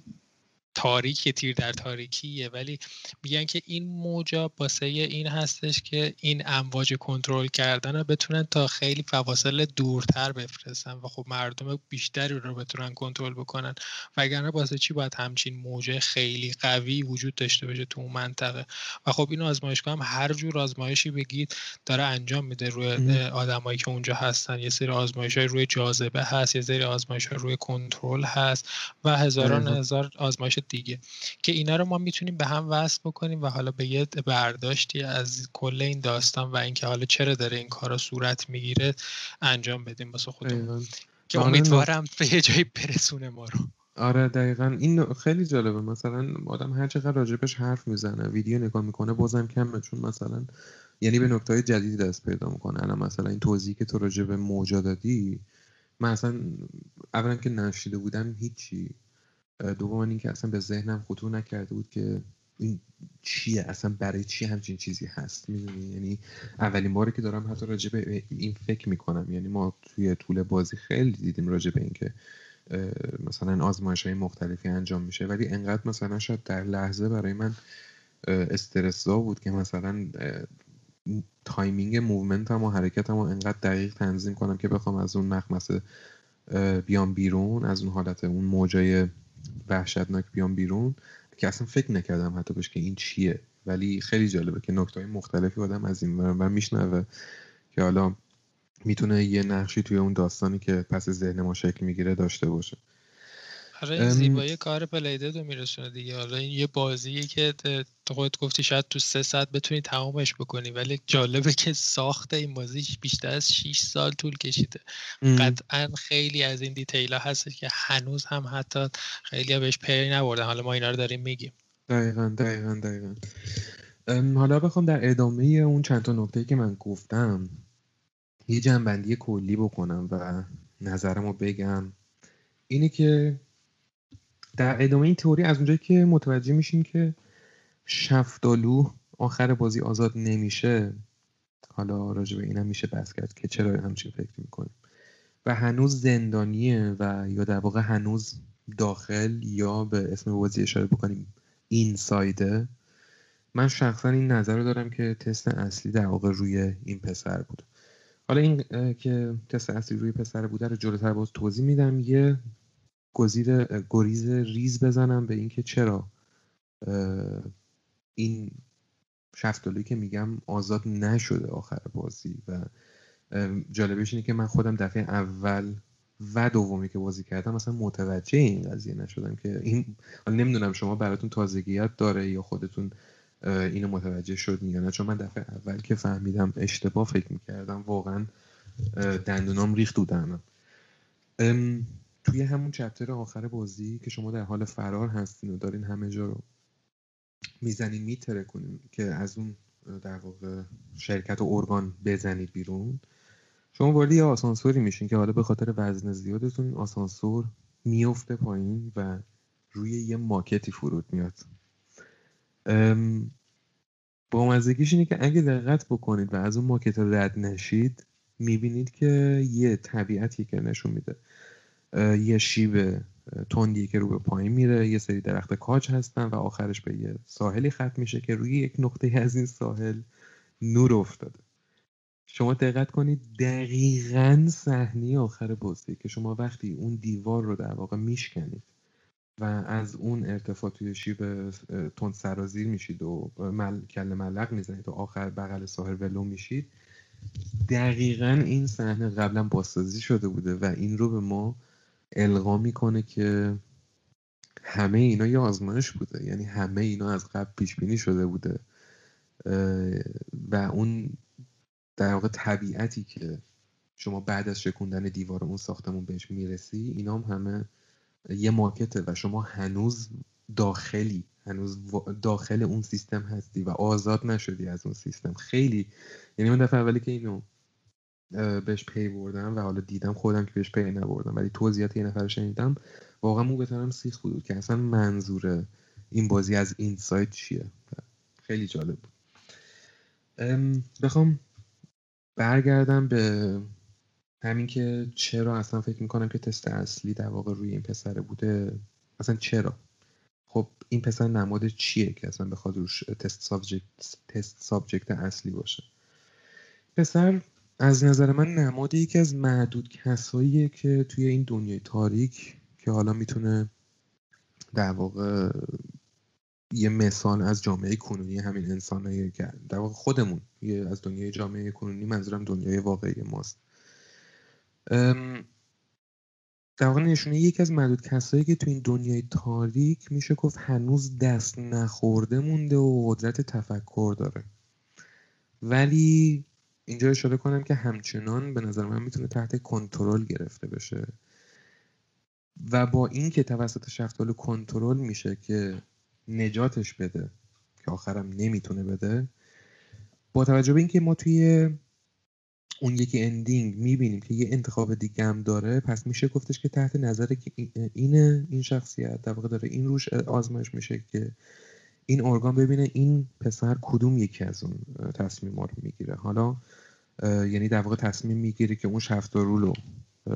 [SPEAKER 2] تاریک تیر در تاریکیه. ولی میگن که این موجا باسه این هستش که این امواج کنترل کردن رو بتونن تا خیلی فواصل دورتر بفرستن و خب مردم بیشتری رو بتونن کنترل بکنن. وگرنه باسه چی باید همچین موجه خیلی قوی وجود داشته باشه تو اون منطقه؟ و خب این آزمایشگاه هم هر جور آزمایشی بگید داره انجام میده روی آدمایی که اونجا هستن. یه سری آزمایش های روی جاذبه هست یه سری آزمایش های روی کنترل هست و هزاران هزار آزمایش دیگه. که اینا رو ما می‌تونیم به هم وصل بکنیم و حالا به یه برداشتی از کل این داستان و اینکه حالا چرا داره این کارا صورت می‌گیره انجام بدیم واسه خودمون. که آره، امیدوارم به یه جایی برسونه ما رو.
[SPEAKER 1] آره دقیقا. این خیلی جالبه. مثلا آدم هر چقدر راجبش حرف می‌زنه ویدیو نگاه می‌کنه بازم کمه چون مثلا یعنی به نکته جدیدی دست پیدا می‌کنه. الان مثلا این توضیحی که تو راجب موجا دادی من اصلا اولا که نشیده بودم هیچی. دوم اینکه اصلا به ذهنم خطور نکرده بود که این چیه اصلا برای چی همچین چیزی هست می‌دونی؟ یعنی اولین باری که دارم حتی راجع به این فکر می‌کنم. یعنی ما توی طول بازی خیلی دیدیم راجع به اینکه مثلا آزمایش های مختلفی انجام میشه ولی انقدر مثلا شاید در لحظه برای من استرسا بود که مثلا timing movement م و حرکتم و انقدر دقیق تنظیم کنم که بخوام از اون مخمسه بیام بیرون از اون حالت اون موجای وحشتناک بیام بیرون که اصلا فکر نکردم حتی بهش که این چیه. ولی خیلی جالبه که نکته های مختلفی آدم از این و میشنوه که حالا می‌تونه یه نقشی توی اون داستانی که پس ذهن ما شکل می‌گیره داشته باشه.
[SPEAKER 2] آره زیبایی کار Playdead رو میرسونه دیگه. حالا این یه بازیه که تو خودت گفتی شاید تو سه ساعت بتونی تمامش بکنی ولی جالبه که ساخت این بازی بیشتر از 6 سال طول کشیده. قطعا خیلی از این detail ها هستش که هنوز هم حتی خیلی بهش پی نبردن. حالا ما اینا رو داریم میگیم.
[SPEAKER 1] دقیقا دقیقا دقیقا. حالا بخوام در ادامه اون چند تا نکته که من گفتم یه جمع‌بندی کلی بکنم و نظرمو بگم. اینه که در ادامه این تئوری از اونجایی که متوجه میشیم که شفتالو آخر بازی آزاد نمیشه حالا راجع به اینم میشه بحث کرد که چرا همچین فکر می‌کنیم. و هنوز زندانیه و یا در واقع هنوز داخل یا به اسم بازی اشاره بکنیم این سایده من شخصا این نظر رو دارم که تست اصلی در واقع روی این پسر بود. حالا این که تست اصلی روی پسر بوده رو جلوتر باز توضیح میدم. یه گزیر گریز ریز بزنم به اینکه چرا این شفتالوی که میگم آزاد نشده آخر بازی و جالبش اینه که من خودم دفعه اول و دومی که بازی کردم مثلا متوجه این قضیه نشدم که این نمی‌دونم شما براتون تازگیت داره یا خودتون اینو متوجه شد یا نه چون من دفعه اول که فهمیدم اشتباه فکر می‌کردم واقعا دندونام ریخت دودنم توی همون چپتر آخر بازی که شما در حال فرار هستین و دارین همه جا رو می‌زنین میتره کنین که از اون در واقع شرکت و ارگان بزنید بیرون شما وارد یه آسانسوری میشین که حالا به خاطر وزن زیادتون آسانسور میفته پایین و روی یه ماکتی فرود میاد. با مزدگیش اینه که اگه دقت بکنید و از اون ماکت رد نشید می‌بینید که یه طبیعتی که نشون میده. یه شیب تندی که رو به پایین میره یه سری درخت کاج هستن و آخرش به یه ساحلی ختم میشه که روی یک نقطه از این ساحل نور افتاده. شما دقت کنید دقیقا صحنه آخر بازی که شما وقتی اون دیوار رو در واقع میشکنید و از اون ارتفاع توی شیب تند سرازیر میشید و مل... کل ملق می‌زنید و آخر بغل ساحل ولو میشید دقیقا این صحنه قبلا بازسازی شده بوده و این رو به ما القا می‌کنه که همه اینا یه آزمایش بوده. یعنی همه اینا از قبل پیش بینی شده بوده. و اون در واقع طبیعتی که شما بعد از شکوندن دیوار اون ساختمون بهش می‌رسی اینا هم همه یه ماکته و شما هنوز داخلی هنوز داخل اون سیستم هستی و آزاد نشدی از اون سیستم. خیلی یعنی من دفعه اولی که اینو بهش پی بردم و حالا دیدم خودم که بهش پی نبردم ولی توضیحات یه نفر شنیدم. واقعا مو بتونم سیخ بود. که اصلا منظور این بازی از این سایت چیه؟ خیلی جالب بود. بخوام برگردم به همین که چرا اصلا فکر می‌کنم که تست اصلی در واقع روی این پسره بوده. اصلا چرا؟ خب این پسر نماد چیه که اصلا بخواد روش test subject, test subject اصلی باشه؟ پسر از نظر من نماد یکی از معدود کساییه که توی این دنیای تاریک که حالا می‌تونه در واقع یه مثال از جامعه کنونی همین انسانایی که در واقع خودمون یه از دنیای جامعه کنونی منظورم دنیای واقعی ماست. در واقع نشونه یکی از معدود کسایی که تو این دنیای تاریک میشه گفت هنوز دست نخورده مونده و قدرت تفکر داره. ولی اینجا اشاره کنم که همچنان به نظر من می‌تونه تحت کنترل گرفته بشه. و با این که توسط شفتالو کنترل میشه که نجاتش بده که آخرم نمی‌تونه بده با توجه به اینکه ما توی اون یکی اندینگ می‌بینیم که یه انتخاب دیگه هم داره پس میشه گفتش که تحت نظر که این این شخصیت در واقع داره این روش آزمایش میشه که این ارگان ببینه این پسر کدوم یکی از اون تصمیم رو می‌گیره. حالا یعنی در واقع تصمیم می‌گیره که اون شفتارو رو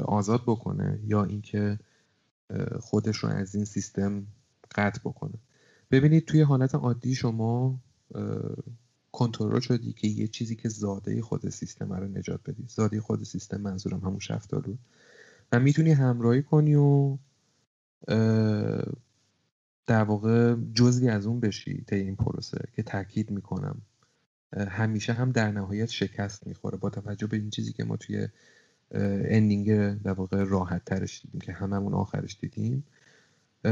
[SPEAKER 1] آزاد بکنه یا اینکه خودش رو از این سیستم قطع بکنه. ببینید توی حالت عادی شما کنترل شدی که یه چیزی که زاده خود سیستم رو نجات بدی. زاده خود سیستم منظورم همون شفتالو و می‌تونی همراهی کنی و در واقع جزوی از اون بشی طی این پروسه که تاکید می‌کنم. همیشه هم در نهایت شکست می‌خوره. با توجه به این چیزی که ما توی اندینگ در واقع راحت ترش دیدیم که هممون آخرش دیدیم.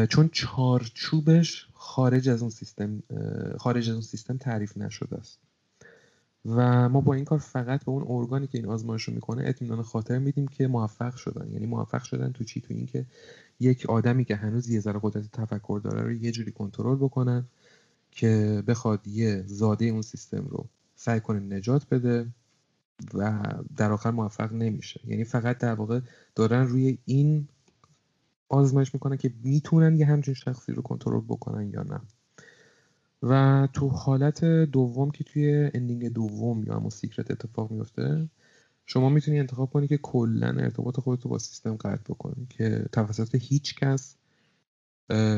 [SPEAKER 1] چون چارچوبش خارج از اون سیستم خارج از اون سیستم تعریف نشده است. و ما با این کار فقط به اون ارگانی که این آزمایش رو می‌کنه اطمینان خاطر میدیم که موفق شدن. یعنی موفق شدن تو چی؟ تو اینکه یک آدمی که هنوز یه ذره قدرت تفکر داره رو یه جوری کنترل بکنن که بخواد یه زاده اون سیستم رو سعی کنه نجات بده و در آخر موفق نمیشه. یعنی فقط در واقع دارن روی این آزمایش می‌کنن که می‌تونن یه همچین شخصی رو کنترل بکنن یا نه. و تو حالت دوم که توی ending دوم یا همون secret اتفاق میفته شما می‌تونی انتخاب کنی که کلا ارتباط خودت رو با سیستم قطع بکنی که توسط هیچ کس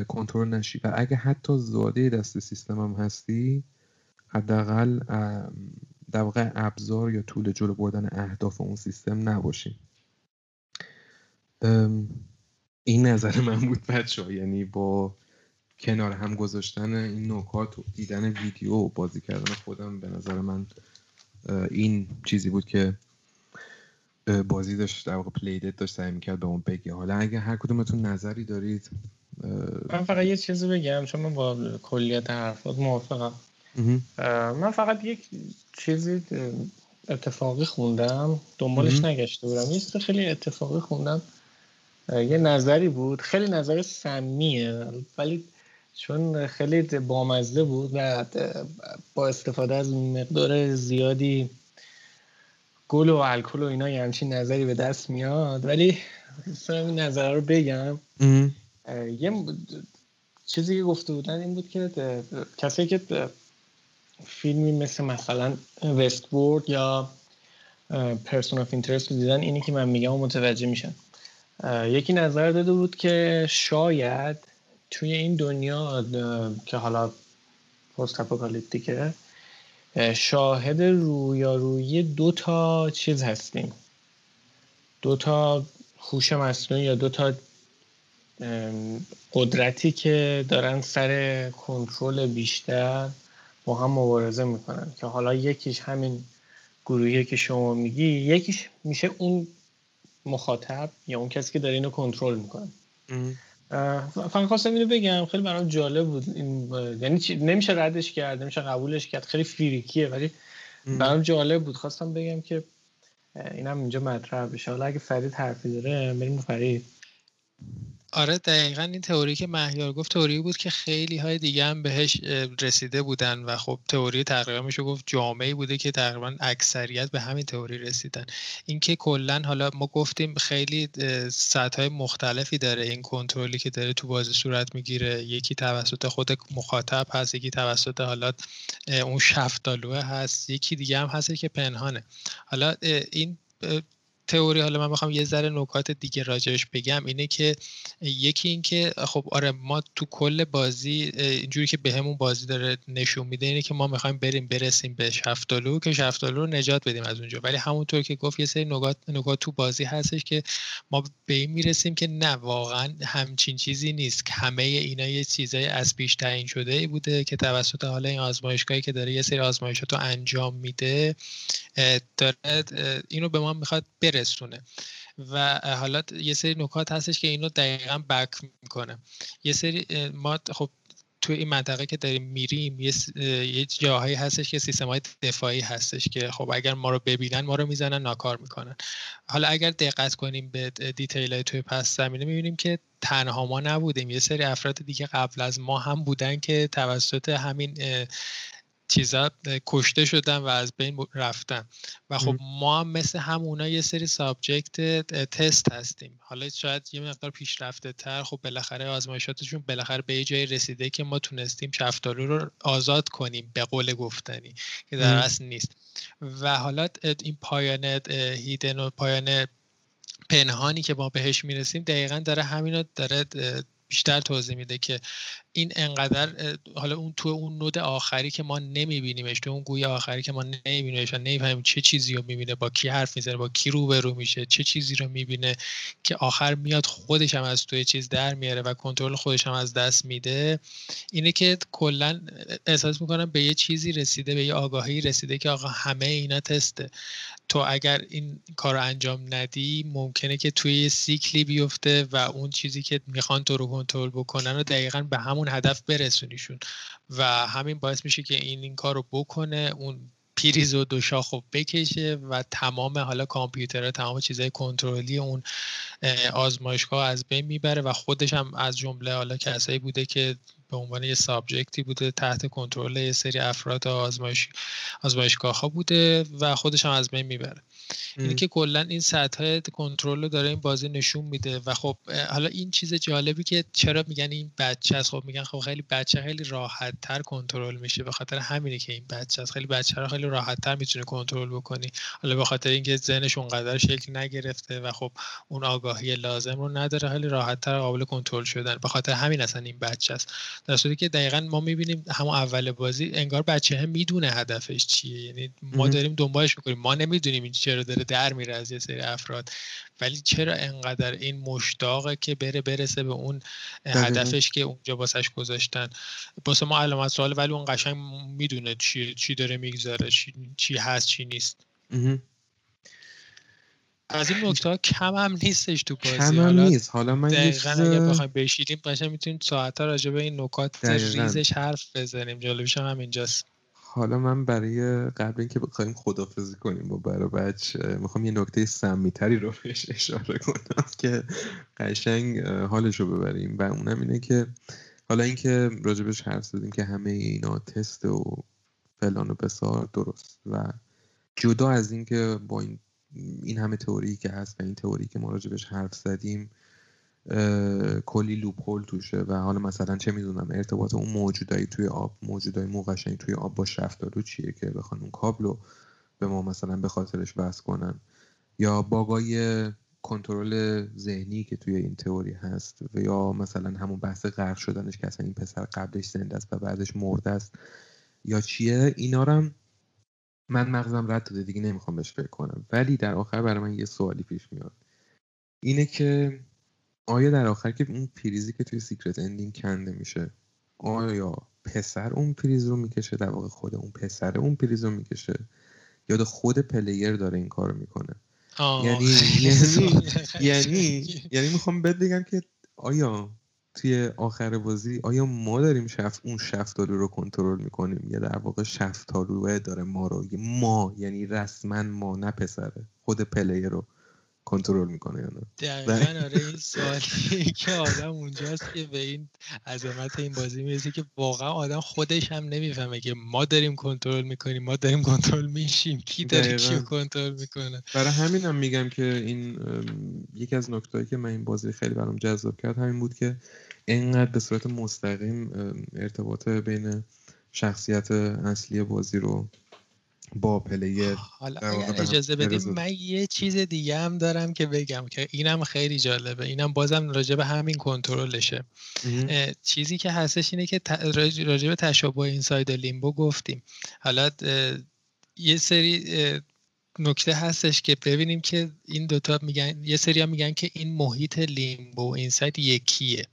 [SPEAKER 1] کنترل نشی. و اگه حتی زاده دست سیستم هم هستی حداقل در واقع ابزار یا tool جلو بردن اهداف اون سیستم نباشیم این نظر من بود بچه یعنی با کنار هم گذاشتن این نکات و دیدن ویدیو و بازی کردن خودم به نظر من این چیزی بود که بازی داشت در واقع پلیدت داشت سعی می‌کرد به اون بگی حالا اگه هر کدومتون نظری دارید
[SPEAKER 3] من فقط یه چیزی بگم چون من با کلیت حرفات موافقم. من فقط یک چیزی اتفاقی خوندم دنبالش نگشته بودم. یه خیلی اتفاقی خوندم. یه نظری بود خیلی نظر سمیه ولی چون خیلی بامزده بود و با استفاده از مقدار زیادی گل و الکل و اینا یه همچین نظری به دست میاد. ولی این نظر رو بگم. یه چیزی که گفته بودن این بود که کسی که فیلمی مثل مثلا وست بورد یا Person of Interest رو دیدن اینی که من میگم متوجه میشن یکی نظر داده بود که شاید توی این دنیا که حالا post-apocalyptic ه شاهد رویارویی دو تا چیز هستیم. دو تا هوش مصنوعی یا دو تا قدرتی که دارن سر کنترل بیشتر با هم مبارزه می‌کنن. که حالا یکیش همین گروهی که شما میگی یکیش میشه اون مخاطب یا اون کسی که داره اینو کنترل می‌کنه. فقط خواستم اینو بگم خیلی برام جالب بود این یعنی نمیشه ردش کرد نمیشه قبولش کرد خیلی فیریکیه ولی برام جالب بود. خواستم بگم که اینم اینجا مطرح بشه. حالا اگه فرید حرفی داره بریم فرید.
[SPEAKER 2] آره دقیقا این تئوری که مهیار گفت تئوری بود که خیلی های دیگه هم بهش رسیده بودن و خب تئوری تقریبا میشه گفت جامعه بوده که تقریبا اکثریت به همین تئوری رسیدن. اینکه کلا حالا ما گفتیم خیلی سطح مختلفی داره. این کنترلی که داره تو بازی صورت می‌گیره. یکی توسط خود مخاطب هست یکی توسط حالا اون شفتالوه هست. یکی دیگه هم هست که پنهانه. حالا این تئوری حالا من می‌خوام یه ذره نکات دیگه راجعش بگم اینه که یکی این که خب آره ما تو کل بازی اینجوری که بهمون به بازی داره نشون میده اینه که ما می‌خوایم بریم برسیم به شفتالو که شفتالو رو نجات بدیم از اونجا. ولی همونطور که گفت یه سری نکات نکات تو بازی هستش که ما به این می‌رسیم که نه واقعا همچین چیزی نیست. همه اینا یه چیزای از پیش تعیین شده ای بوده که توسط حالا این آزمایشگاهی که داره یه سری آزمایشات رو انجام میده داره اینو به ما می‌خواد برسونه و حالا یه سری نکات هستش که اینو دقیقا بک می‌کنه. یه سری ما خب تو این منطقه که داریم میریم یه, یه جاهایی هستش که سیستم های دفاعی هستش که خب اگر ما رو ببینن ما رو می‌زنن ناکار می‌کنن. حالا اگر دقت کنیم به دیتیل های توی پس زمینه می‌بینیم که تنها ما نبودیم. یه سری افراد دیگه قبل از ما هم بودن که توسط همین چیزا کشته شدن و از بین رفتن. و خب ما هم مثل همونا یه سری سابجکت تست هستیم. حالا شاید یه مقدار پیشرفته تر. خب بالاخره آزمایشاتشون بالاخره به یه جایی رسیده که ما تونستیم شفتالو رو آزاد کنیم به قول گفتنی که در اصل نیست. و حالا این پایان هیدن و پایان پنهانی که ما بهش می‌رسیم دقیقا داره همینو داره بیشتر توضیح میده که این انقدر حالا اون تو اون نود آخری که ما نمیبینیمش تو اون گوی آخری که ما نمیبینیمش و نمی‌فهمیم چه چیزی رو می‌بینه با کی حرف می‌زنه با کی روبرو میشه چه چیزی رو می‌بینه که آخر میاد خودش هم از توی چیز در میاره و کنترل خودش هم از دست میده. اینه که کلا احساس می‌کنم به یه چیزی رسیده به یه آگاهی رسیده که آقا همه اینا تسته. تو اگر این کار رو انجام ندی ممکنه که توی سیکلی بیفته و اون چیزی که می‌خوان تو رو کنترل بکنن و دقیقا به همون هدف برسونیشون. و همین باعث میشه که این این کار رو بکنه اون پریز و دو شاخ بکشه و تمام حالا کامپیوتر تمام چیزهای کنترلی اون آزمایشگاه از بین می‌بره و خودش هم از جمله حالا کسایی بوده که به عنوان یه سابجکتی بوده تحت کنترل یه سری افراد آزمایش آزمایشگاه ها بوده و خودش هم از بین می‌بره. اینه که کلا این سطح کنترل رو داره این بازی نشون میده و خب حالا این چیز جالبی که چرا میگن این بچه است؟ خب میگن خب خیلی بچه خیلی راحت تر کنترل میشه به خاطر همینه که این بچه است. خیلی بچه رو خیلی راحت تر می‌تونه کنترل بکنی. حالا به خاطر اینکه ذهنش اونقدر شکل نگرفته و خب اون آگاهی لازم رو نداره خیلی راحت تر قابل کنترل شدن. به خاطر همین اصلا این بچه است. در صورتی که دقیقا ما می‌بینیم همون اول بازی انگار بچه هم می‌دونه هدفش چیه. یعنی ما داریم دنبالش می‌کنیم. ما نمی‌دونیم این چرا داره در میره از یه سری افراد. ولی چرا انقدر این مشتاقه که بره برسه به اون هدفش که اونجا واسش گذاشتن؟ واسه ما علامت سوال ولی اون قشنگ می‌دونه چی چی داره می‌گذاره چی, چی هست چی نیست. از این نکته کم هم نیستش تو بازی.
[SPEAKER 1] کم هم نیست. حالا من
[SPEAKER 2] دقیقا اگه بخوایم بشیدیم قشنگ می‌تونیم ساعت ها راجع به این نکات ریزش حرف بزنیم. جالبش هم اینجاست
[SPEAKER 1] حالا من برای قبل اینکه بخوایم خدافزی کنیم با برا بچه می‌خوام یه نکته سمیتری رو بهش اشاره کنم که قشنگ حالش رو ببریم. و اونم اینه که حالا اینکه راجبش حرف زدیم که همه اینا تست و فلان و بسار درست و جدا از اینکه با این این همه تئوری که هست و این تئوری که ما راجبش حرف زدیم کلی لوپ توشه و حالا مثلا چه می‌دونم ارتباط اون موجودایی توی آب موجودای موقشنگ توی آب با رفتارو چیه که بخوان اون کابلو به ما مثلا به خاطرش بحث کنن؟ یا باگای کنترل ذهنی که توی این تئوری هست و یا مثلا همون بحث غرق شدنش که اصلا این پسر قبلش زنده است و بعدش مرده است. یا چیه؟ اینا رو من مغزم رد داده دیگه نمی‌خوام بهش فکر کنم. ولی در آخر برای من یه سوالی پیش میاد. اینه که آیا در آخر که اون پریزی که توی secret ending کنده میشه آیا پسر اون پریز رو می‌کشه؟ در واقع خود اون پسر اون پریز رو می‌کشه؟ یا خود player داره این کار می‌کنه؟ یعنی یعنی یعنی یعنی می‌خوام بهت بگم که آیا توی آخر بازی آیا ما داریم شف اون شفتالو رو کنترل می‌کنیم؟ یا در واقع شفتالو داره ما رو؟ ما یعنی رسما ما نه پسره خود player رو. کنترل می‌کنه یا نه.
[SPEAKER 2] دقیقا آره این سوالی که آدم اونجاست که به این عظمت این بازی می‌رسه که واقعا آدم خودش هم نمی‌فهمه که ما داریم کنترل می‌کنیم ما داریم کنترل میشیم کی داره کیو کنترل می‌کنه.
[SPEAKER 1] برای همین هم میگم که این یکی از نکتهایی که من این بازی خیلی برام جذاب کرد همین بود که اینقدر به صورت مستقیم ارتباط بین شخصیت اصلی بازی رو با player
[SPEAKER 2] حالا اجازه بدیم من یه چیز دیگه هم دارم که بگم که اینم خیلی جالبه. اینم بازم راجع به همین کنترلشه. چیزی که هستش اینه که راجع به تشابه Inside Limbo گفتیم. حالا یه سری نکته هستش که ببینیم که این دوتا میگن یه سری هم میگن که این محیط لیمبو اینساید یکیه.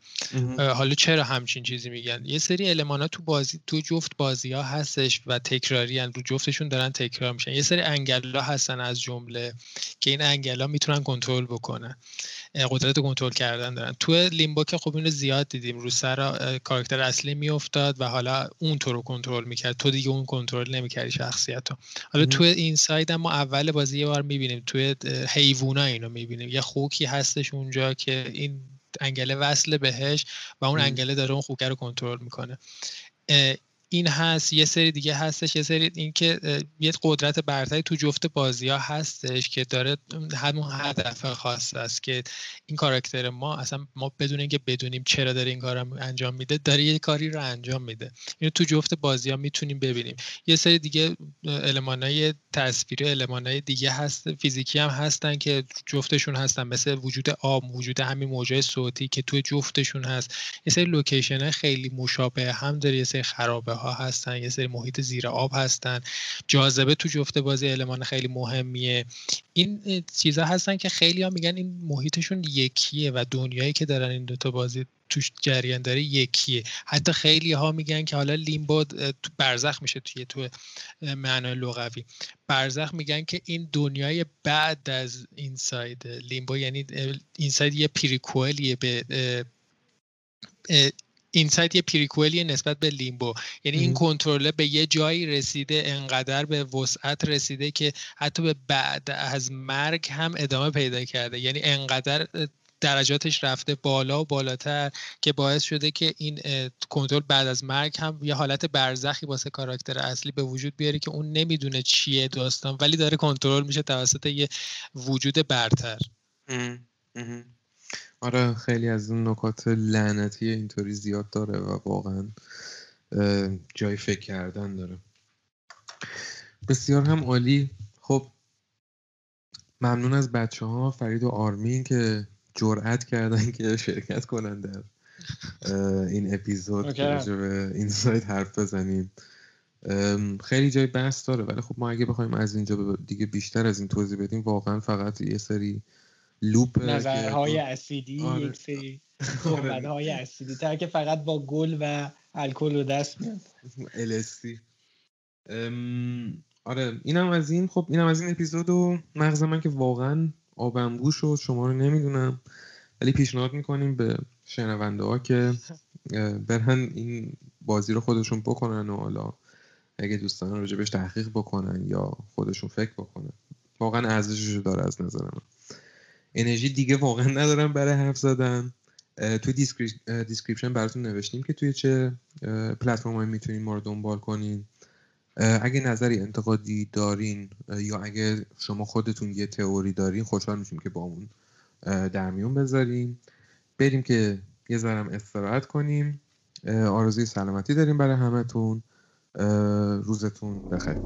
[SPEAKER 2] حالا چرا همچین چیزی میگن؟ یه سری المانا تو بازی تو جفت بازی ها هستش و تکراری هن. رو جفتشون دارن تکرار میشن. یه سری انگلا هستن از جمله که این انگلا می‌تونن کنترل بکنن. قدرت کنترل کردن دارن. تو لیمبو که خب اینو زیاد دیدیم. رو سر کاراکتر اصلی میافتاد و حالا اون تو رو کنترل می‌کرد. تو دیگه اون کنترل نمی‌کردی شخصیت رو حالا تو این ساید ما اول بازی یه بار می‌بینیم. توی حیوونا اینو می‌بینیم. یه خوکی هستش اونجا که این انگله وصل بهش و اون انگله داره اون خوکه رو کنترل می‌کنه. این هست یه سری دیگه هستش یه سری این که یه قدرت برتری تو جفت بازی ها هستش که داره همون هدف خاص است که این کاراکتر ما اصلا ما بدون اینکه بدونیم چرا داره این کار انجام میده داره یه کاری رو انجام میده. اینو تو جفت بازی ها می‌تونیم ببینیم. یه سری دیگه های تصویری های دیگه هست فیزیکی هم هستن که جفتشون هستن مثل وجود آب وجود همین موجای صوتی که تو جفتشون هست. یه سری لوکیشن خیلی مشابه هم داره یه سری خرابه ها هستن یه سری محیط زیر آب هستن. جاذبه تو جفت بازی المان خیلی مهمیه. این چیزها هستن که خیلی ها میگن این محیطشون یکیه و دنیایی که دارن این دوتا بازی توش جریان داره یکیه. حتی خیلی ها میگن که حالا لیمبو برزخ میشه توی تو معنای لغوی. برزخ میگن که این دنیای بعد از Inside. Limbo یعنی Inside یه prequel یه به Inside یه prequel ی نسبت به Limbo. یعنی این کنترل به یه جایی رسیده انقدر به وسعت رسیده که حتی به بعد از مرگ هم ادامه پیدا کرده. یعنی انقدر درجاتش رفته بالا و بالاتر که باعث شده که این کنترل بعد از مرگ هم یه حالت برزخی واسه کاراکتر اصلی به وجود بیاره که اون نمی‌دونه چیه داستان ولی داره کنترل میشه توسط یه وجود برتر.
[SPEAKER 1] آره خیلی از اون نکات لعنتی اینطوری زیاد داره و واقعا جای فکر کردن داره. بسیار هم عالی. خب ممنون از بچه ها فرید و آرمین که جرأت کردن که شرکت کنن در این اپیزود که به این سایت حرف بزنیم. خیلی جای بحث داره ولی خب ما اگه بخوایم از اینجا دیگه بیشتر از این توضیح بدیم واقعا فقط یه سری لوپ
[SPEAKER 3] نظرهای اسیدی آره. یک سری های اسیدی. تر که فقط با گل و الکل و دست میاد
[SPEAKER 1] الستی آره اینم از این. خب اینم از این اپیزود و مغز من که واقعا آبنبو شد شما رو نمی‌دونم. ولی پیشنهاد می‌کنیم به شنونده ها که برن این بازی رو خودشون بکنن و حالا اگه دوستان راجبش تحقیق بکنن یا خودشون فکر بکنن. واقعا ارزشش داره از نظر من. انرژی دیگه واقعا ندارم برای حرف زدن. توی description براتون نوشتیم که توی چه پلتفرمایی می‌تونین ما رو دنبال کنین. اگه نظری انتقادی دارین یا اگه شما خودتون یه تئوری دارین خوشحال میشیم که با اون در میون بذاریم بریم که یه ذرم استراحت کنیم. آرزوی سلامتی داریم برای همتون. روزتون بخیر.